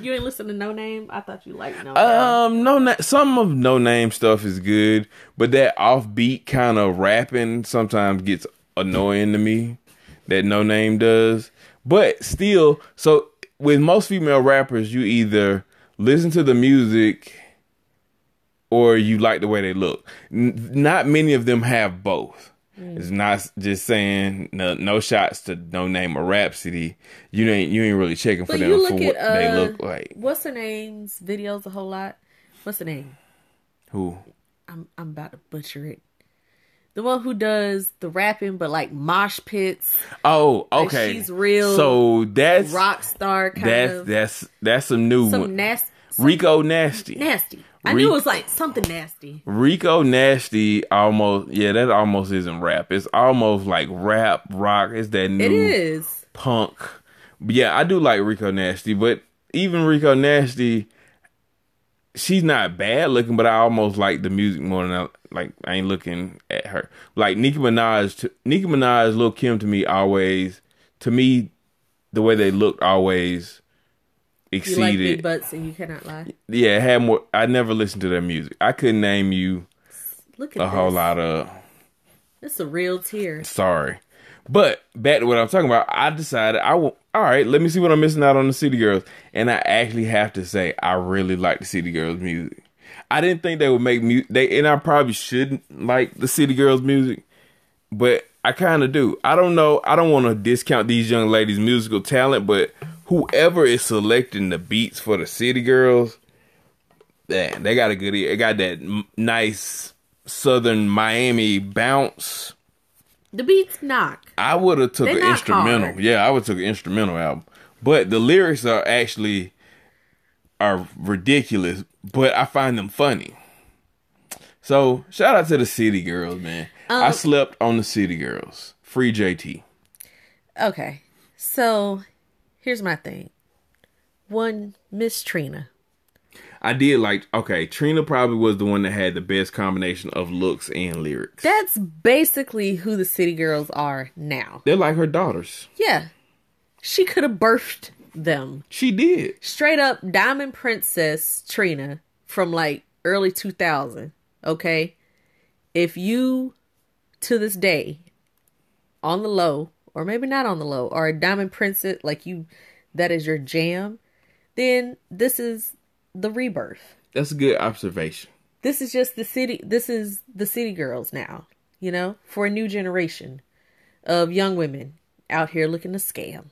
You ain't listen to Noname? I thought you liked Noname. Um, no, na- some of Noname stuff is good, but that offbeat kind of rapping sometimes gets annoying to me. That Noname does, but still, so with most female rappers, you either listen to the music or you like the way they look. N- not many of them have both. It's not just saying no, no shots to Noname or Rapsody. You ain't you ain't really checking for But them you for what at they uh, look like. what's her name's videos a whole lot. What's her name? Who? I'm I'm about to butcher it. The one who does the rapping, but like mosh pits, Oh, Like, okay. she's real So that's rock star kind that's of that's that's some new some one. nasty, Rico Nasty. nasty. I knew it was like something nasty. Rico Nasty almost yeah, that almost isn't rap. It's almost like rap rock. It's that new It is. punk. But yeah, I do like Rico Nasty, but even Rico Nasty, she's not bad looking, but I almost like the music more than I like. I ain't looking at her like Nicki Minaj. To, Nicki Minaj, Lil Kim to me always, to me, the way they looked always You like big exceeded. butts and you cannot lie. yeah, had more. I never listened to their music. I couldn't name you Look at a this. whole lot of. It's a real tear. Sorry. But back to what I'm talking about, I decided I will. All right, let me see what I'm missing out on the City Girls, and I actually have to say I really like the City Girls music. I didn't think they would make music. They and I probably shouldn't like the City Girls music, but I kind of do. I don't know. I don't want to discount these young ladies' musical talent, but whoever is selecting the beats for the City Girls, man, they got a good. They got that m- nice Southern Miami bounce. The beats knock. I would have took They an instrumental. hard. Yeah, I would took an instrumental album. But the lyrics are actually are ridiculous, but I find them funny. So shout out to the City Girls, man. Um, I slept on the City Girls. Free JT. Okay. So here's my thing. One, Miss Trina. I did like okay, Trina probably was the one that had the best combination of looks and lyrics. That's basically who the city girls are now. They're like her daughters. Yeah. She could have birthed them. She did. Straight up Diamond Princess Trina from like early 2000. Okay. If you to this day on the low or maybe not on the low or a Diamond Princess like you that is your jam, then this is the rebirth. That's a good observation. This is just the city this is the city girls now, you know, for a new generation of young women out here looking to scam.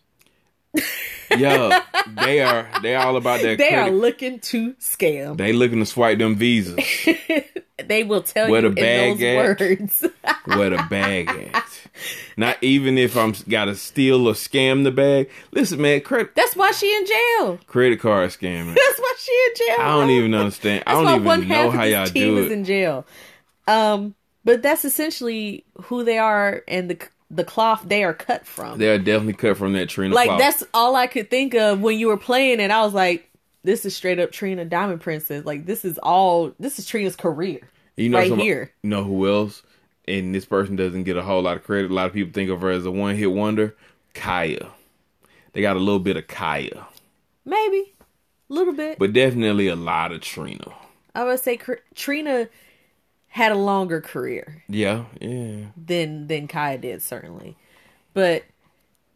[LAUGHS] Yeah, they are they all about that They are looking to scam. They looking to swipe them visas. [LAUGHS] They will tell Where you the bag in at? those words. [LAUGHS] Where the bag at? Not even if I'm gotta steal or scam the bag. Listen, man, credit That's why she in jail. credit card scamming. That's why she in jail. I don't even understand. I That's don't why even one know half how of y'all team do is it. in jail. Um, but that's essentially who they are and the the cloth they are cut from. They're definitely cut from that Trina. like cloth. that's all I could think of when you were playing it. I was like, this is straight up Trina Diamond Princess. Like this is all. This is Trina's career. you know right here. You know who else? And this person doesn't get a whole lot of credit. A lot of people think of her as a one hit wonder. Khia. They got a little bit of Khia, Maybe a little bit. but definitely a lot of Trina. I would say Cr- Trina had a longer career. Yeah, yeah. than than Khia did certainly. But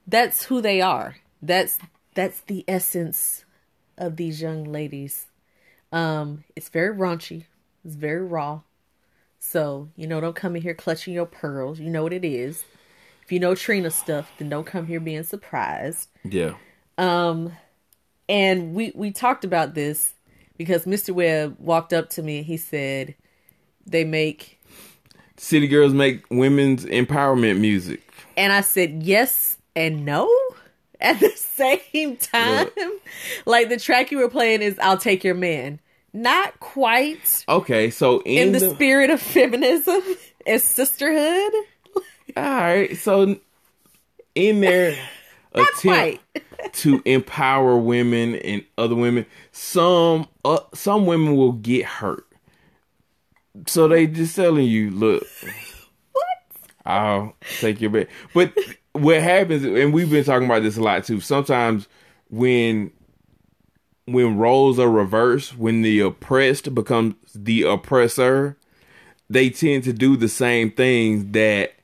that's who they are. That's that's the essence of these young ladies. Um it's very raunchy. It's very raw. So, you know, don't come in here clutching your pearls. You know what it is. If you know Trina stuff, then don't come here being surprised. Yeah. Um, and we we talked about this because Mr. Webb walked up to me and he said they make City girls make women's empowerment music. And I said yes and no at the [LAUGHS] same time. like the track you were playing is I'll Take Your Man. Not quite Okay, so in, in the, the, spirit of feminism [LAUGHS] and sisterhood. all right, so in their [LAUGHS] attempt to empower women and other women, some uh, some women will get hurt. So they just telling you, look, [LAUGHS] What? I'll take your bet. But what happens, and we've been talking about this a lot too. Sometimes when when roles are reversed, when the oppressed becomes the oppressor, they tend to do the same things that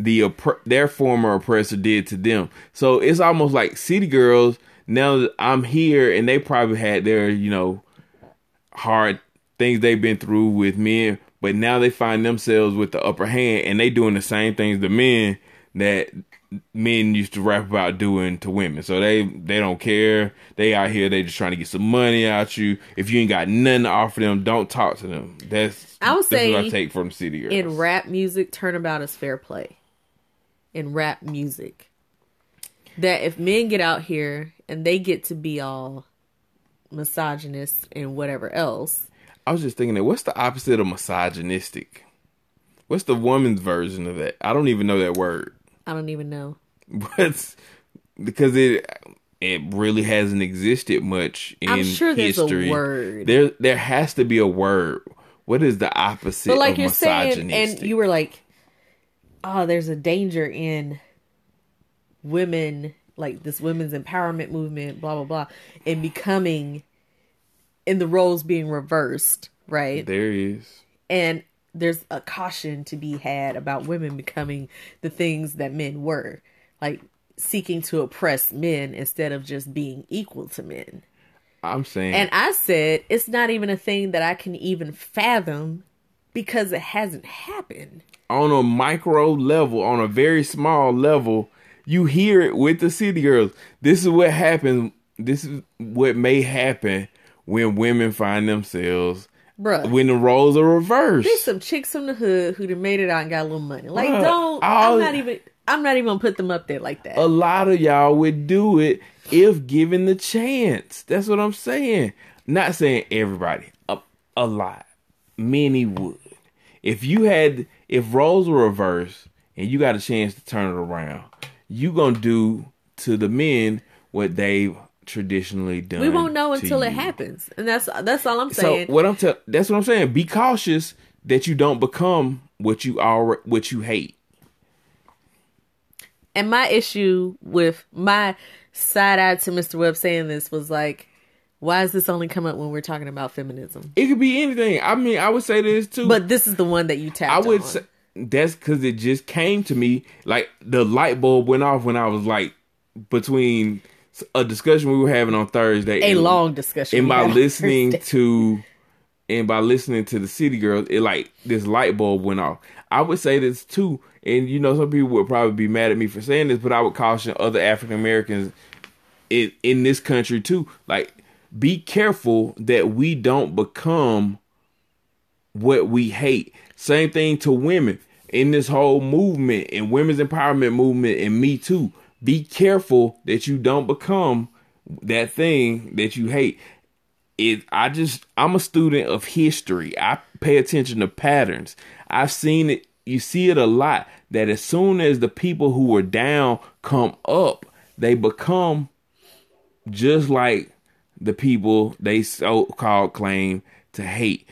the oppre- their former oppressor did to them. So it's almost like city girls. Now that I'm here, and they probably had their you know hard things they've been through with men, but now they find themselves with the upper hand, and they doing the same things to men that men used to rap about doing to women. So they they don't care. They out here. They just trying to get some money out you. If you ain't got nothing to offer them, don't talk to them. That's I would that's say what I take from City Girls. in rap music, turnabout is fair play. In rap music, that if men get out here and they get to be all misogynist and whatever else, I was just thinking that what's the opposite of misogynistic? What's the woman's version of that? I don't even know that word. I don't even know. [LAUGHS] But because it it really hasn't existed much in I'm sure there's a history. word. There there has to be a word. What is the opposite But like of you're saying, misogynistic? and you were like, "Oh, there's a danger in women, like this women's empowerment movement, blah blah blah, and becoming in the roles being reversed, right?" there is. and there's a caution to be had about women becoming the things that men were, like seeking to oppress men instead of just being equal to men. I'm saying And I said it's not even a thing that I can even fathom because it hasn't happened. on a micro level, on a very small level, you hear it with the city girls. This is what happens. This is what may happen when women find themselves Bruh. when the roles are reversed. There's some chicks from the hood who done made it out and got a little money. Like, Bruh, don't. all- I'm not even. I'm not even gonna put them up there like that. a lot of y'all would do it if given the chance. That's what I'm saying. Not saying everybody. A, a lot. Many would. If you had if roles were reversed and you got a chance to turn it around, you gonna do to the men what they've traditionally done. we won't know until it happens, and that's that's all I'm saying. So what I'm tell that's what I'm saying. Be cautious that you don't become what you are what you hate. And my issue with my side eye to Mr. Webb saying this was like, why does this only come up when we're talking about feminism? It could be anything. I mean, I would say this too. But this is the one that you tapped. I would on. say that's because it just came to me like the light bulb went off when I was like between a discussion we were having on Thursday. a and- long discussion. And by listening Thursday. to and by listening to the City Girls, it like this light bulb went off. I would say this too, and you know some people would probably be mad at me for saying this, but I would caution other African Americans in in this country too. Like, be careful that we don't become what we hate. Same thing to women in this whole movement and women's empowerment movement and me too. Be careful that you don't become that thing that you hate. It I just I'm a student of history. I pay attention to patterns. I've seen it you see it a lot that as soon as the people who were down come up, they become just like the people they so called claim to hate.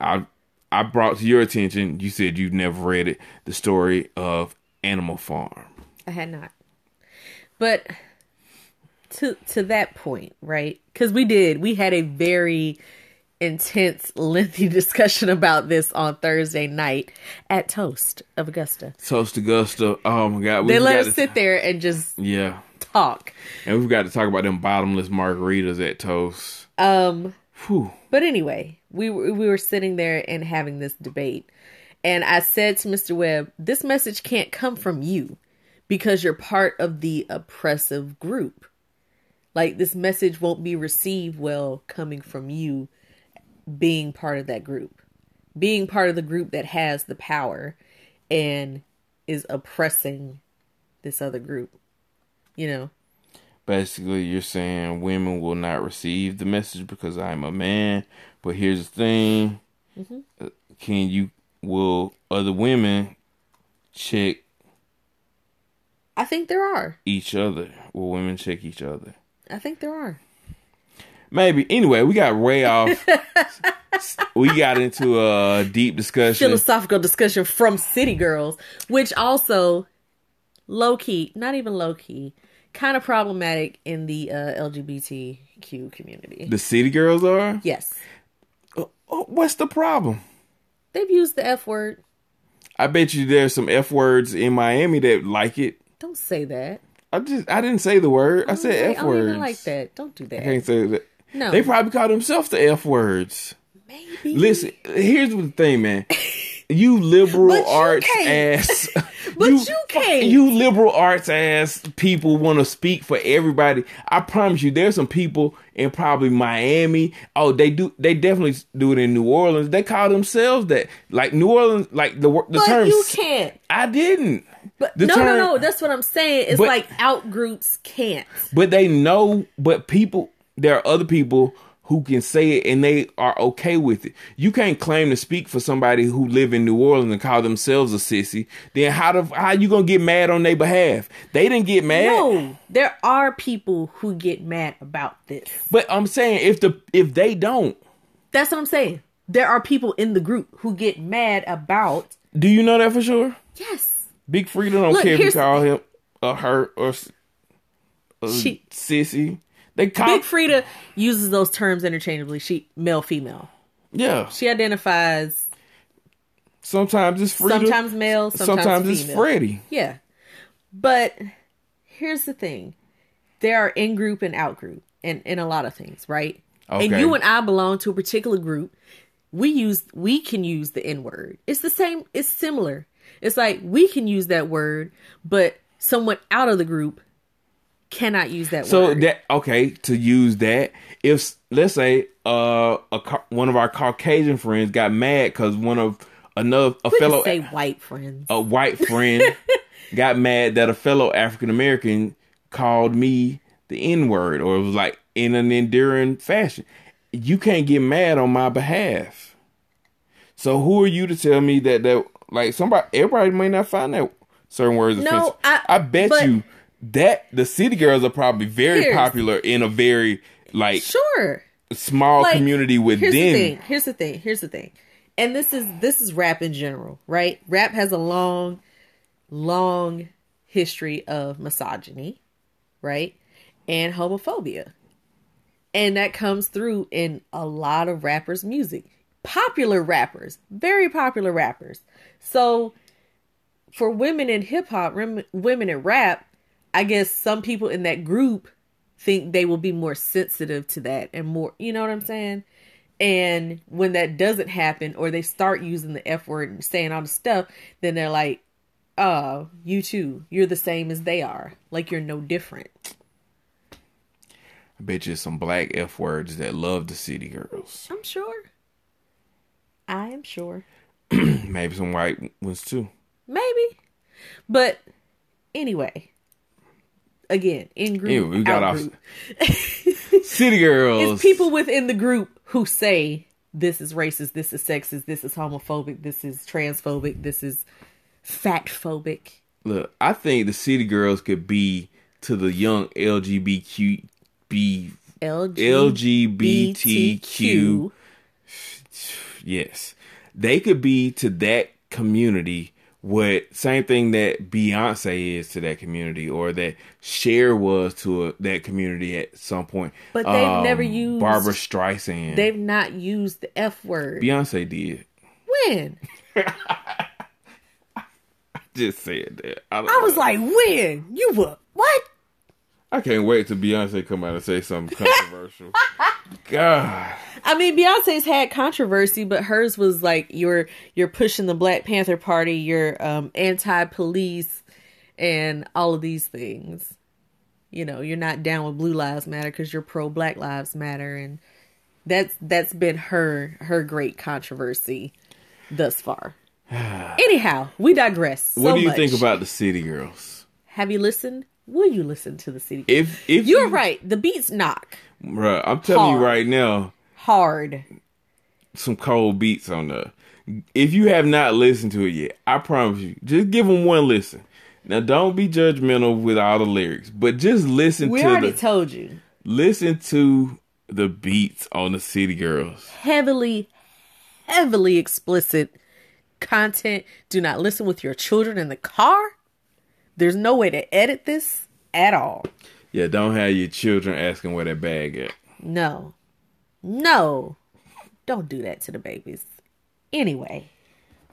I I brought to your attention, you said you've never read it, the story of Animal Farm. I had not. But to to that point, right? Because we did, we had a very intense, [LAUGHS] lengthy discussion about this on Thursday night at Toast of Augusta. Toast Augusta. Oh my god. They let us to- sit there and just Yeah. talk. And we've got to talk about them bottomless margaritas at Toast. Um, Whew. But anyway, we we were sitting there and having this debate. And I said to Mr. Webb, this message can't come from you because you're part of the oppressive group. Like this message won't be received well coming from you being part of that group. Being part of the group that has the power and is oppressing this other group. You know. Basically, you're saying women will not receive the message because I'm a man. But here's the thing: Mm-hmm. Can you will other women check I think there are. each other? Will women check each other? I think there are. Maybe. Anyway, we got way off. [LAUGHS] we got into a deep discussion. philosophical discussion from City Girls, which also low key, not even low key, kind of problematic in the uh, LGBTQ community. The city girls are. yes, Oh, What's the problem? they've used the F word. I bet you there's some f words in Miami that like it. Don't say that. I just I didn't say the word. I said I f don't words. even like that. Don't do I that. can't say that. No. They probably call themselves the f words. Maybe. Listen, here's the thing, man. You liberal you arts can't. ass. [LAUGHS] But you can't. You liberal arts ass people want to speak for everybody. I promise you, there's some people in probably Miami. Oh, they do. They definitely do it in New Orleans. They call themselves that. Like New Orleans, like the the but term. you can't. I didn't. But The no, term- no, no. That's what I'm saying. It's But- like out groups can't. But they know. But people, there are other people who can say it and they are okay with it. You can't claim to speak for somebody who live in New Orleans and call themselves a sissy. Then how do how you gonna get mad on their behalf? They didn't get mad. No, there are people who get mad about this. But I'm saying if the if they don't, That's what I'm saying. There are people in the group who get mad about. do you know that for sure? Yes, Big Freedia don't Look, care if you call him a her or a She- sissy. They call Big Freedia uses those terms interchangeably. She male, female. yeah. She identifies Sometimes it's Freedia. sometimes male, sometimes, sometimes it's female. Freddie. Yeah. But here's the thing. There are in group and out group and in a lot of things, right? Okay. And you and I belong to a particular group. We use we can use the N word. It's the same, it's similar. It's like we can use that word, but someone out of the group cannot use that word. So word. that okay to use that if let's say uh a one of our Caucasian friends got mad because one of another a we fellow say white friends. a white friend [LAUGHS] got mad that a fellow African American called me the N word or it was like in an endearing fashion. You can't get mad on my behalf. So who are you to tell me that that like somebody everybody may not find that certain words No, offensive. I- I bet but- you that the city girls are probably very popular in a very like Sure. small like, community within. Here's the thing. Here's the thing. Here's the thing. And this is this is rap in general, right? Rap has a long, long history of misogyny, right? And homophobia. And that comes through in a lot of rappers' music. Popular rappers, very popular rappers. So for women in hip hop, rem- women in rap, I guess some people in that group think they will be more sensitive to that and more, you know what I'm saying? And when that doesn't happen or they start using the F word and saying all the stuff, then they're like, oh, you too. You're the same as they are. Like you're no different. I bet you some black F words that love the city girls. I'm sure. I am sure. [CLEARS THROAT] Maybe some white ones too. Maybe. But anyway, again, in group, Anyway, we got off. [LAUGHS] City girls. It's people within the group who say this is racist, this is sexist, this is homophobic, this is transphobic, this is fat phobic. Look, I think the city girls could be to the young LGBTQ B LGBTQ. [SIGHS] Yes, they could be to that community what same thing that Beyonce is to that community, or that Cher was to a, that community at some point. Um, But they've never used- Barbra Streisand. They've not used the F word. Beyonce did. when? [LAUGHS] I just said that. I, I was know. like, when? You were what? I can't wait till Beyonce come out and say something controversial. [LAUGHS] God. I mean, Beyonce's had controversy, but hers was like you're you're pushing the Black Panther Party, you're um, anti-police, and all of these things. You know, you're not down with Blue Lives Matter because you're pro Black Lives Matter, and that's that's been her her great controversy thus far. [SIGHS] Anyhow, we digress. so what do you much. think about the city girls? Have you listened? Will you listen to the city? If if You're you- right. The beats knock Bruh, I'm telling you right now, hard. some cold beats on there. If you have not listened to it yet, I promise you, just give them one listen. Now, don't be judgmental with all the lyrics, but just listen We to already the told you. listen to the beats on the City Girls. heavily, heavily explicit content. Do not listen with your children in the car. There's no way to edit this at all. Yeah, don't have your children asking where that bag at. No. No. Don't do that to the babies. Anyway,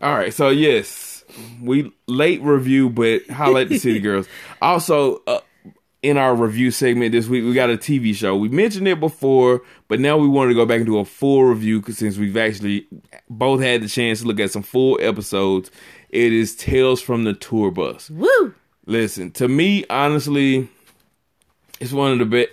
All right, so yes, we late review, but holla at the City [LAUGHS] Girls. Also, uh, in our review segment this week, we got a TV show. We mentioned it before, but now we wanted to go back and do a full review since we've actually both had the chance to look at some full episodes. It is Tales from the Tour Bus. Woo! Listen, to me, honestly, it's one of the best.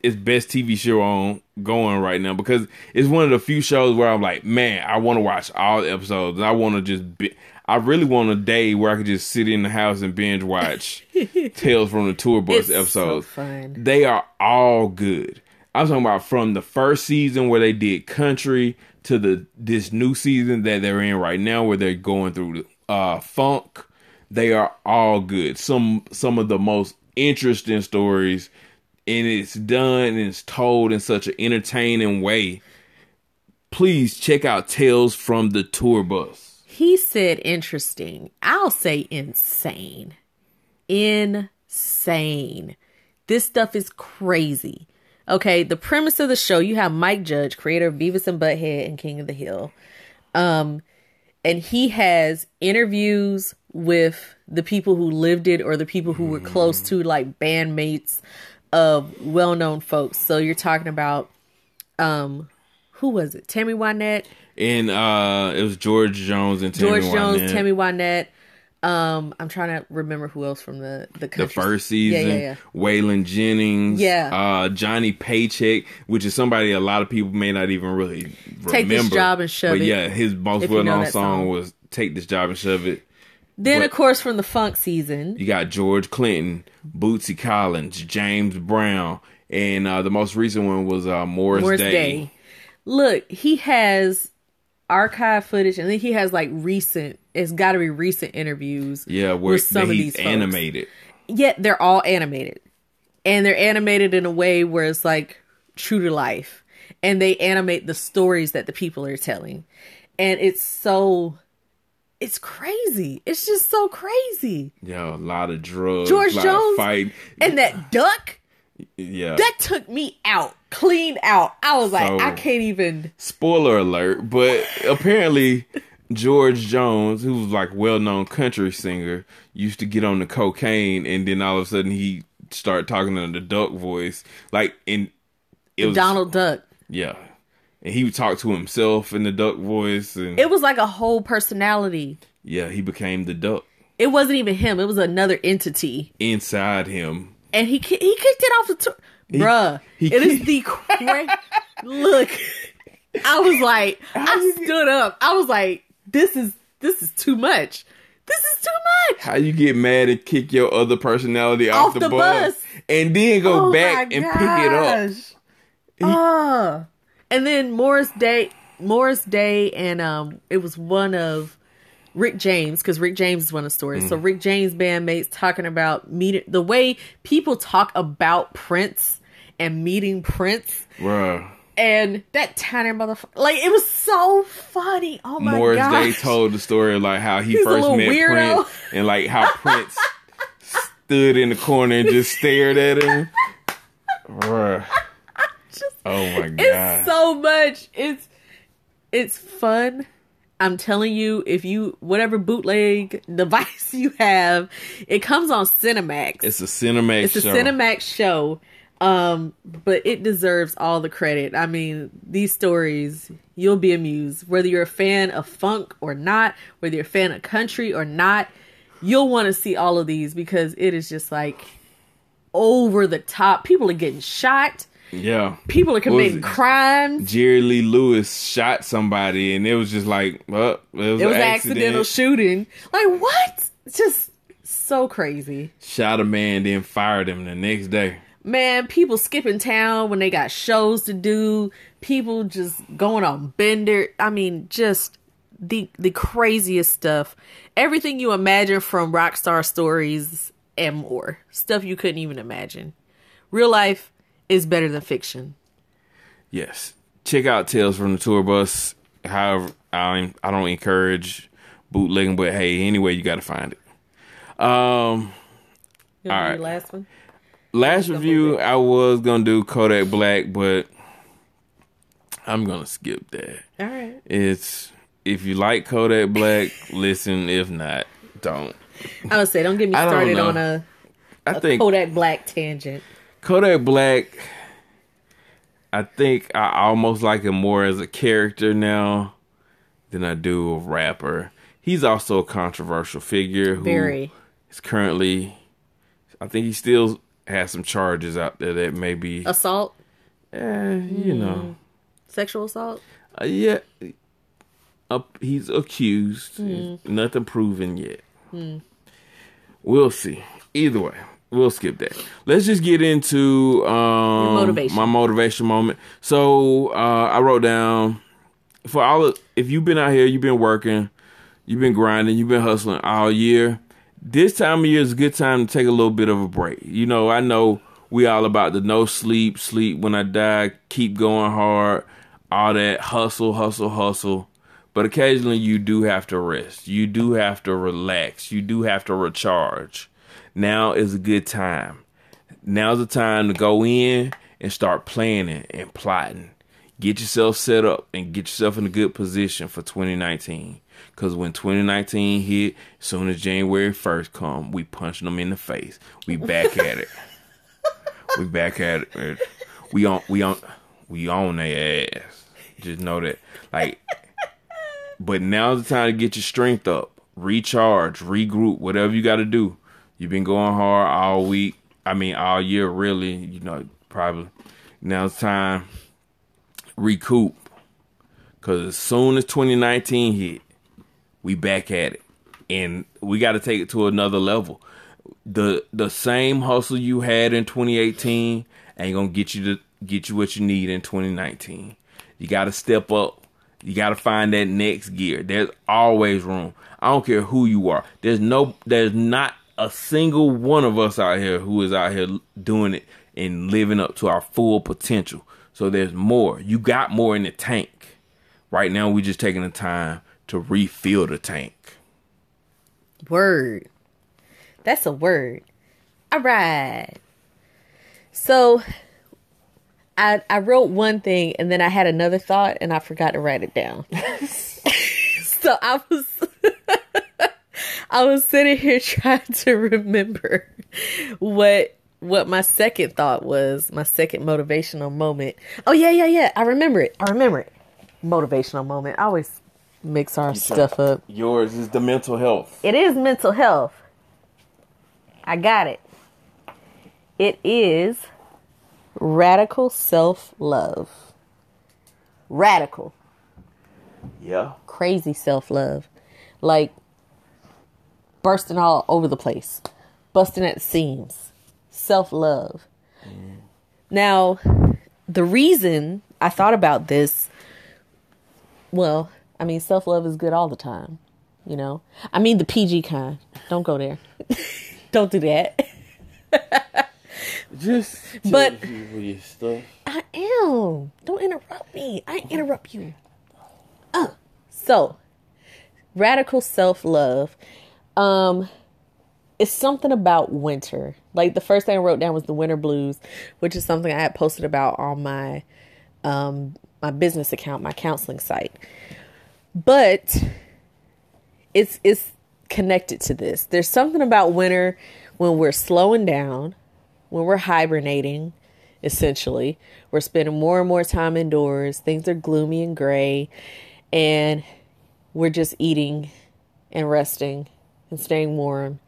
It's best TV show on going right now because it's one of the few shows where I'm like, man, I want to watch all the episodes. I want to just, be, I really want a day where I could just sit in the house and binge watch [LAUGHS] Tales from the Tour Bus It's so episodes. fun. They are all good. I'm talking about from the first season where they did country to the this new season that they're in right now where they're going through the uh funk. They are all good. Some some of the most interesting stories and it's done and it's told in such an entertaining way. Please check out Tales from the Tour Bus. He said interesting. I'll say insane. Insane. This stuff is crazy. Okay, the premise of the show, you have Mike Judge, creator of Beavis and Butthead and King of the Hill. Um and he has interviews with the people who lived it or the people who were close to like bandmates of well-known folks. So you're talking about um who was it? Tammy Wynette, And uh it was George Jones and Tammy George Jones, Wynette. Tammy Wynette. Um, I'm trying to remember who else from the the, the first season. yeah, yeah. Waylon Jennings. Yeah. Uh, Johnny Paycheck, which is somebody a lot of people may not even really Take this job and shove but it, yeah, his most well know known song, song. was Take This Job and Shove It. Then, But- of course, from the funk season, You got George Clinton, Bootsy Collins, James Brown, and uh, the most recent one was uh, Morris, Morris Day. Day. Look, he has archive footage, and then he has like recent. It's got to be recent interviews. Yeah, where with some of he's these folks. animated. Yet they're all animated, and they're animated in a way where it's like true to life, and they animate the stories that the people are telling, and it's so. It's crazy. It's just so crazy. Yeah, a lot of drugs, George Jones fight. And that duck, Yeah, that took me out, clean out. I was like, I can't even. spoiler alert, but apparently George Jones, who was like well known country singer, used to get on the cocaine and then all of a sudden he started talking in the duck voice. Like in it was Donald Duck. Yeah. And he would talk to himself in the duck voice and It was like a whole personality. yeah, he became the duck It wasn't even him. It was another entity, inside him. and he he kicked it off the tour. Bruh, he it is the cra- [LAUGHS] look. I was like, I stood up. I was like, this is this is too much. This is too much. How you get mad and kick your other personality off, Off the, the bus, bus. and then go Oh back and pick it up? gosh. Ah. And then Morris Day, Morris Day, and um, it was one of Rick James because Rick James is one of the stories. Mm. So Rick James bandmates talking about meeting the way people talk about Prince and meeting Prince, Bruh. and that tiny motherfucker. Like it was so funny. Oh my Morris god! Day told the story like how he He's first met weirdo. Prince and like how Prince [LAUGHS] stood in the corner and just stared at him. Bruh. Oh my [LAUGHS] god. It's so much. It's it's fun. I'm telling you, if you whatever bootleg [LAUGHS] device you have, it comes on Cinemax. it's a Cinemax It's a show. Cinemax show. Um, but it deserves all the credit. I mean, these stories, you'll be amused. Whether you're a fan of funk or not, whether you're a fan of country or not, you'll want to see all of these because it is just like over the top. People are getting shot. Yeah. People are committing it? crimes. Jerry Lee Lewis shot somebody and it was just like, well, it was, It was an an accident. accidental shooting. Like what? Just so crazy. Shot a man, then fired him the next day. Man, people skipping town when they got shows to do. People just going on bender. I mean, just the the craziest stuff. Everything you imagine from rock star stories and more. Stuff you couldn't even imagine. Real life is better than fiction. Yes. Check out Tales from the Tour Bus. However, I I don't encourage bootlegging, but hey, anyway, you got to find it. Um, You All know right. your last one? last review I was gonna do Kodak Black, but I'm gonna skip that. All right. It's if you like Kodak Black, [LAUGHS] listen. If not, don't. I would say don't get me started on a I a think Kodak Black tangent. Kodak Black. I think I almost like him more as a character now than I do a rapper. He's also a controversial figure who Very. is currently. I think he still has some charges out there that maybe, Assault, eh, you know, sexual assault. uh, yeah. Up, he's accused. Nothing proven yet. We'll see. Either way, we'll skip that. Let's just get into um, motivation. my motivation moment. So uh, I wrote down for all of, if you've been out here, you've been working, you've been grinding, you've been hustling all year. This time of year is a good time to take a little bit of a break. You know, I know we all about the no sleep, sleep when I die, keep going hard, all that hustle, hustle, hustle. But occasionally you do have to rest. You do have to relax. You do have to recharge. Now is a good time. Now's the time to go in and start planning and plotting. Get yourself set up and get yourself in a good position for 2019. Cause when 2019 hit, soon as January 1st come, we punching them in the face. We back at it. We back at it. We on we on we on their ass. Just know that. Like but now's the time to get your strength up, recharge, regroup, whatever you got to do. You've been going hard all week. I mean, all year, really. You know, probably. Now it's time recoup. Cause as soon as 2019 hit, we back at it, and we got to take it to another level. the The same hustle you had in 2018 ain't gonna get you to get you what you need in 2019. You got to step up. You got to find that next gear. There's always room. I don't care who you are. There's no. There's not a single one of us out here who is out here doing it and living up to our full potential. So there's more. You got more in the tank. Right now, we're just taking the time to refill the tank. Word. That's a word. All right. So I I wrote one thing and then I had another thought and I forgot to write it down. [LAUGHS] so I was [LAUGHS] I was sitting here [LAUGHS] trying to remember what what my second thought was, my second motivational moment. Oh yeah, yeah, yeah. I remember it. I remember it. Motivational moment. I always mix our stuff up. Yours is the mental health. It is mental health. I got it. It is radical self love. Radical, Yeah. crazy self love. Like bursting all over the place, busting at the seams. Self love. Now, the reason I thought about this, well, I mean, self love is good all the time. You know, I mean the PG kind. Don't go there. [LAUGHS] Don't do that. [LAUGHS] Just But- with your stuff. I am. Don't interrupt me. I interrupt you. Uh, so, radical self love. Um, it's something about winter. Like the first thing I wrote down was the winter blues, which is something I had posted about on my um my business account, my counseling site. But it's it's connected to this. There's something about winter when we're slowing down, when we're hibernating, essentially. We're spending more and more time indoors. Things are gloomy and gray, and we're just eating and resting and staying warm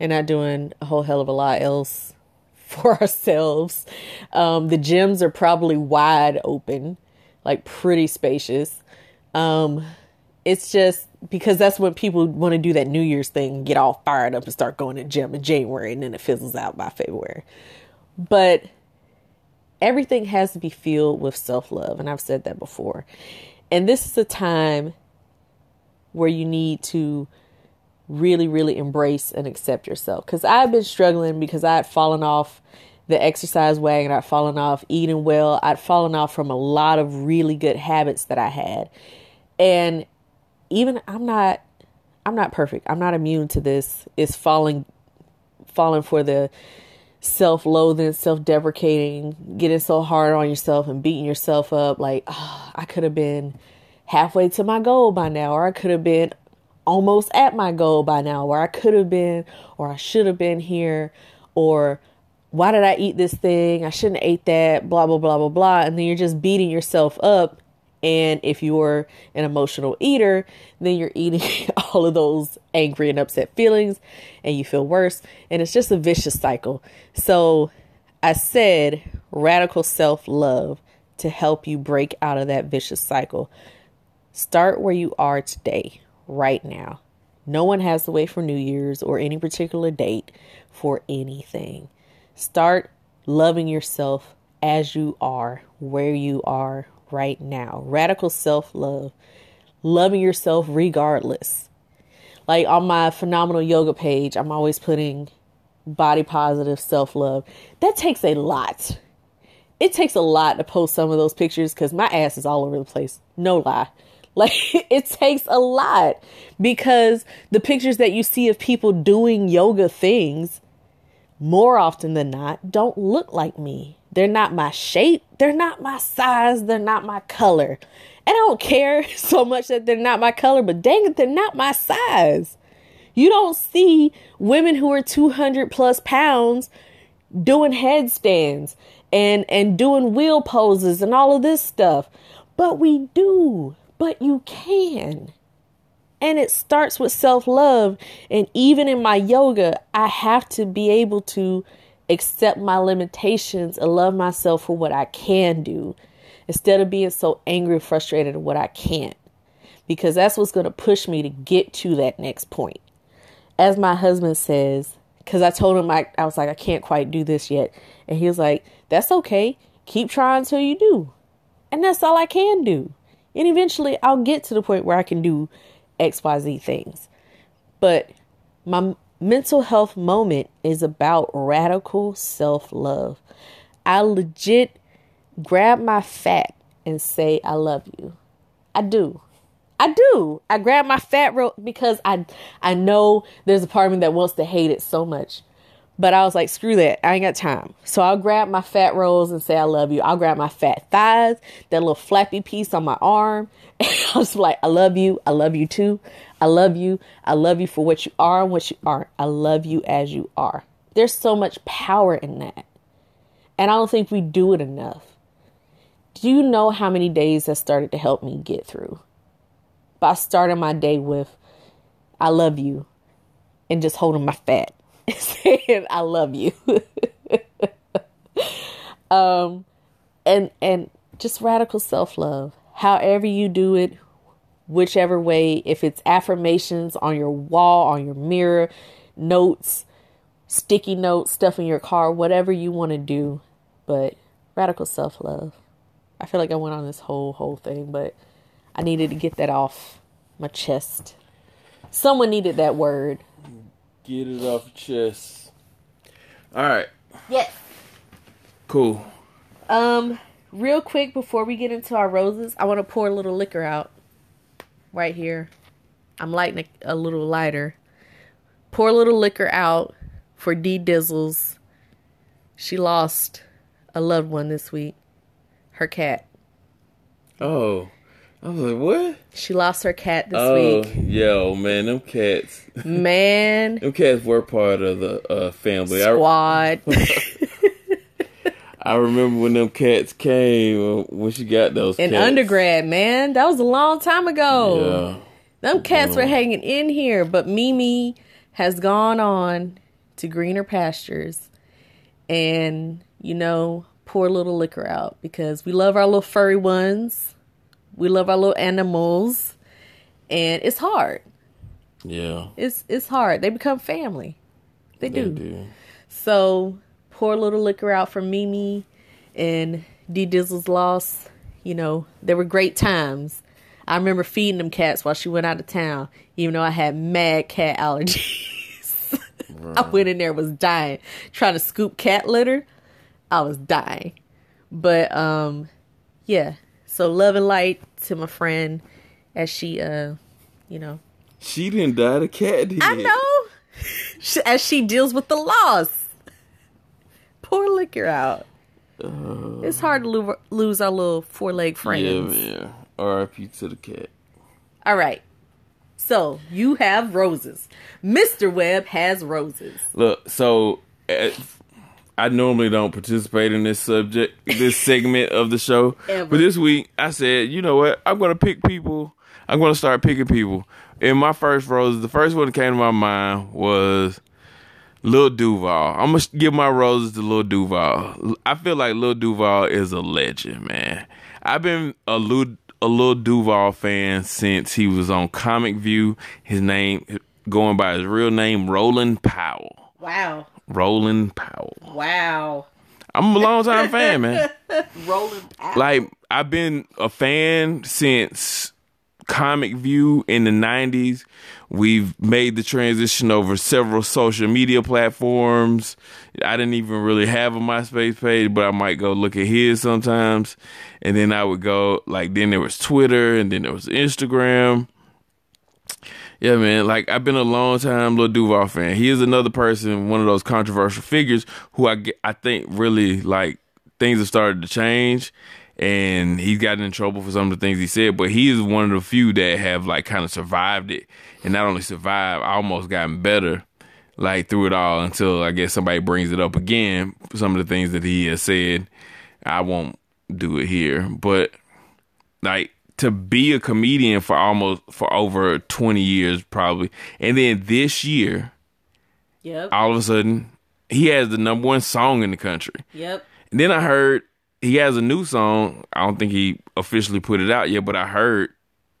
and not doing a whole hell of a lot else [LAUGHS] for ourselves. Um, the gyms are probably wide open, like pretty spacious. Um, it's just because that's when people want to do that New Year's thing, get all fired up and start going to gym in January, and then it fizzles out by February. But everything has to be filled with self love, and I've said that before. And this is a time where you need to really, really embrace and accept yourself. Because I've been struggling because I had fallen off the exercise wagon, I'd fallen off eating well, I'd fallen off from a lot of really good habits that I had. And even I'm not I'm not perfect. I'm not immune to this. It's falling falling for the self-loathing, self-deprecating, getting so hard on yourself and beating yourself up like, oh, I could have been halfway to my goal by now or I could have been almost at my goal by now or I could have been or I should have been here or why did I eat this thing? I shouldn't have ate that, blah, blah, blah, blah, blah. And then you're just beating yourself up. And if you're an emotional eater, then you're eating [LAUGHS] all of those angry and upset feelings and you feel worse. And it's just a vicious cycle. So I said radical self love to help you break out of that vicious cycle. Start where you are today, right now. No one has to wait for New Year's or any particular date for anything. Start loving yourself as you are, where you are right now. Radical self love. Loving yourself regardless. Like on my phenomenal yoga page, I'm always putting body positive self love. That takes a lot. It takes a lot to post some of those pictures because my ass is all over the place. No lie. Like [LAUGHS] it takes a lot because the pictures that you see of people doing yoga things more often than not don't look like me. They're not my shape, they're not my size, they're not my color. And I don't care [LAUGHS] so much that they're not my color, but dang it, they're not my size. You don't see women who are 200 plus pounds doing headstands and and doing wheel poses and all of this stuff. But we do but you can. And it starts with self love. And even in my yoga, I have to be able to accept my limitations and love myself for what I can do instead of being so angry, frustrated at what I can't. Because that's what's going to push me to get to that next point. As my husband says, because I told him I, I was like, I can't quite do this yet. And he was like, That's okay. Keep trying until you do. And that's all I can do. And eventually I'll get to the point where I can do XYZ things. But my mental health moment is about radical self love. I legit grab my fat and say, I love you. I do. I do. I grab my fat ro- because I I know there's a part of me that wants to hate it so much. But I was like, screw that. I ain't got time. So I'll grab my fat rolls and say, I love you. I'll grab my fat thighs, that little flappy piece on my arm. [LAUGHS] And I was like, I love you. I love you too. I love you. I love you for what you are and what you aren't. I love you as you are. There's so much power in that. And I don't think we do it enough. Do you know how many days that started to help me get through? By starting my day with, I love you, and just holding my fat. Saying I love you. [LAUGHS] um and and just radical self-love. However you do it, whichever way, if it's affirmations on your wall, on your mirror, notes, sticky notes, stuff in your car, whatever you want to do, but radical self-love. I feel like I went on this whole whole thing, but I needed to get that off my chest. Someone needed that word. Get it off your chest. All right. Yes. Cool. Um, real quick before we get into our roses, I want to pour a little liquor out right here. I'm lighting a, a little lighter. Pour a little liquor out for D Dizzles. She lost a loved one this week. Her cat. Oh. I was like, what? She lost her cat this oh, week. yo, man, them cats. Man, [LAUGHS] them cats were part of the uh, family. squad. [LAUGHS] [LAUGHS] I remember when them cats came uh, when she got those. In cats. undergrad, man. That was a long time ago. Yeah. Them cats were hanging in here, but Mimi has gone on to greener pastures. And, you know, pour a little liquor out because we love our little furry ones. We love our little animals. And it's hard. Yeah. It's it's hard. They become family. They They do. do. So pour a little liquor out for Mimi and D Dizzle's loss. You know, there were great times. I remember feeding them cats while she went out of town, even though I had mad cat [LAUGHS] allergies. I went in there was dying. Trying to scoop cat litter. I was dying. But um yeah. So love and light to my friend as she uh you know She didn't die. The cat did. I know. As she deals with the loss. Pour liquor out. it's hard to lo- lose our little four leg friends. Yeah, man. R.I.P. to the cat. All right. So you have roses. Mr. Webb has roses. Look, so uh, I normally don't participate in this subject, this [LAUGHS] segment of the show. Ever. But this week, I said, you know what? I'm going to pick people. I'm going to start picking people. In my first roses, the first one that came to my mind was Lil Duval. I'm gonna give my roses to Lil Duval. I feel like Lil Duval is a legend, man. I've been a Lil, a Lil Duval fan since he was on Comic View. His name, going by his real name, Roland Powell. Wow. Roland Powell. Wow. I'm a long time fan, man. [LAUGHS] Rolling out. Like I've been a fan since Comic View in the 90s. We've made the transition over several social media platforms. I didn't even really have a MySpace page, but I might go look at his sometimes. And then I would go like then there was Twitter and then there was Instagram. Yeah, man. Like I've been a long time Lil Duval fan. He is another person, one of those controversial figures who I get, I think really like things have started to change, and he's gotten in trouble for some of the things he said. But he is one of the few that have like kind of survived it, and not only survived, almost gotten better. Like through it all until I guess somebody brings it up again. Some of the things that he has said, I won't do it here, but like to be a comedian for almost for over 20 years probably. And then this year Yep. all of a sudden he has the number one song in the country. Yep. and then i heard he has a new song. I don't think he officially put it out yet but i heard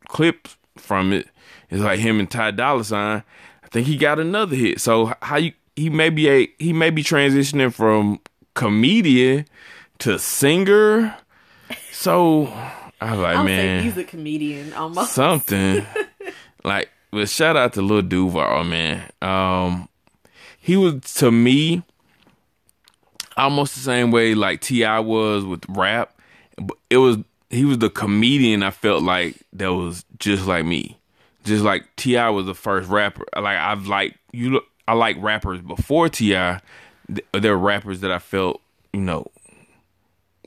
clips from it. It's like him and Ty Dolla $ign. I think he got another hit. So how you he may be a he may be transitioning from comedian to singer. So i was like I'll man he's a comedian almost. something. [LAUGHS] like, but shout out to Lil Duval, man. Um, he was to me almost the same way like T.I. was with rap. But it was he was the comedian I felt like that was just like me, just like T.I. was the first rapper. Like I've like you. look- I like rappers before Ti. There were rappers that I felt you know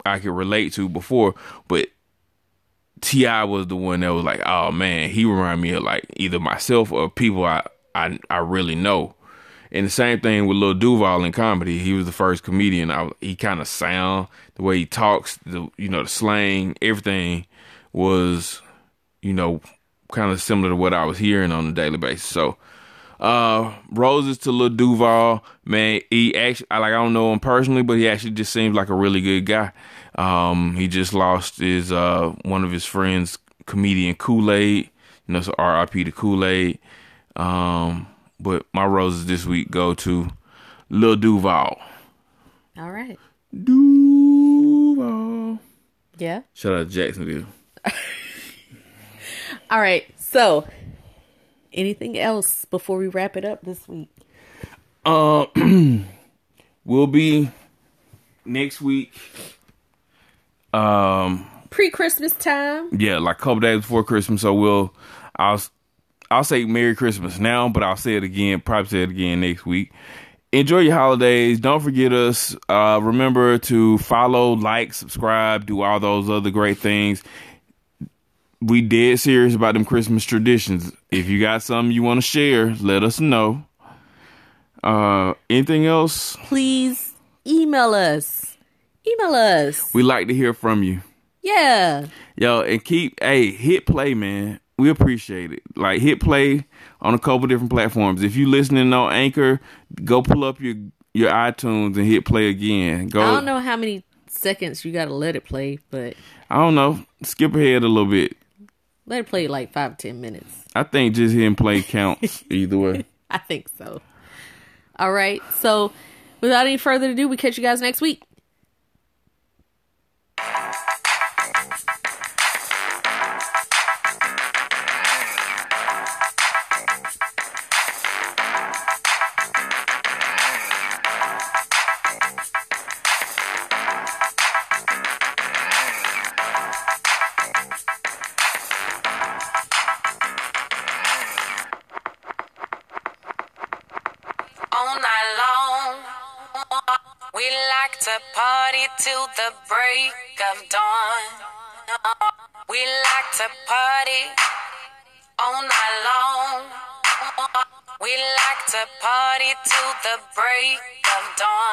I could relate to before, but T.I. was the one that was like, oh man, he reminded me of like either myself or people I I, I really know. And the same thing with Lil Duval in comedy. He was the first comedian. I, he kind of sound the way he talks, the you know the slang, everything was you know kind of similar to what I was hearing on a daily basis. So uh roses to Lil Duval, man. He actually I like I don't know him personally, but he actually just seems like a really good guy. Um he just lost his uh one of his friends, comedian Kool-Aid, you know, so RIP to Kool-Aid. Um but my roses this week go to Lil Duval. All right. Duval. Yeah. Shout out to Jacksonville. [LAUGHS] All right. So, anything else before we wrap it up this week? Uh, [CLEARS THROAT] we'll be next week. Um, Pre Christmas time. yeah, like a couple days before Christmas. So we'll, I'll, I'll say Merry Christmas now, but I'll say it again. Probably say it again next week. Enjoy your holidays. Don't forget us. Uh, remember to follow, like, subscribe, do all those other great things. We dead serious about them Christmas traditions. If you got something you want to share, let us know. Uh, anything else? Please email us. Email us. We like to hear from you. Yeah. Yo, and keep hey, hit play, man. We appreciate it. Like hit play on a couple different platforms. If you listening on Anchor, go pull up your your iTunes and hit play again. Go I don't know how many seconds you got to let it play, but I don't know. Skip ahead a little bit. Let it play like five, ten minutes. I think just hitting play counts [LAUGHS] either way. I think so. All right. So, without any further ado, we catch you guys next week. Till the break of dawn. We like to party all night long. We like to party till the break of dawn.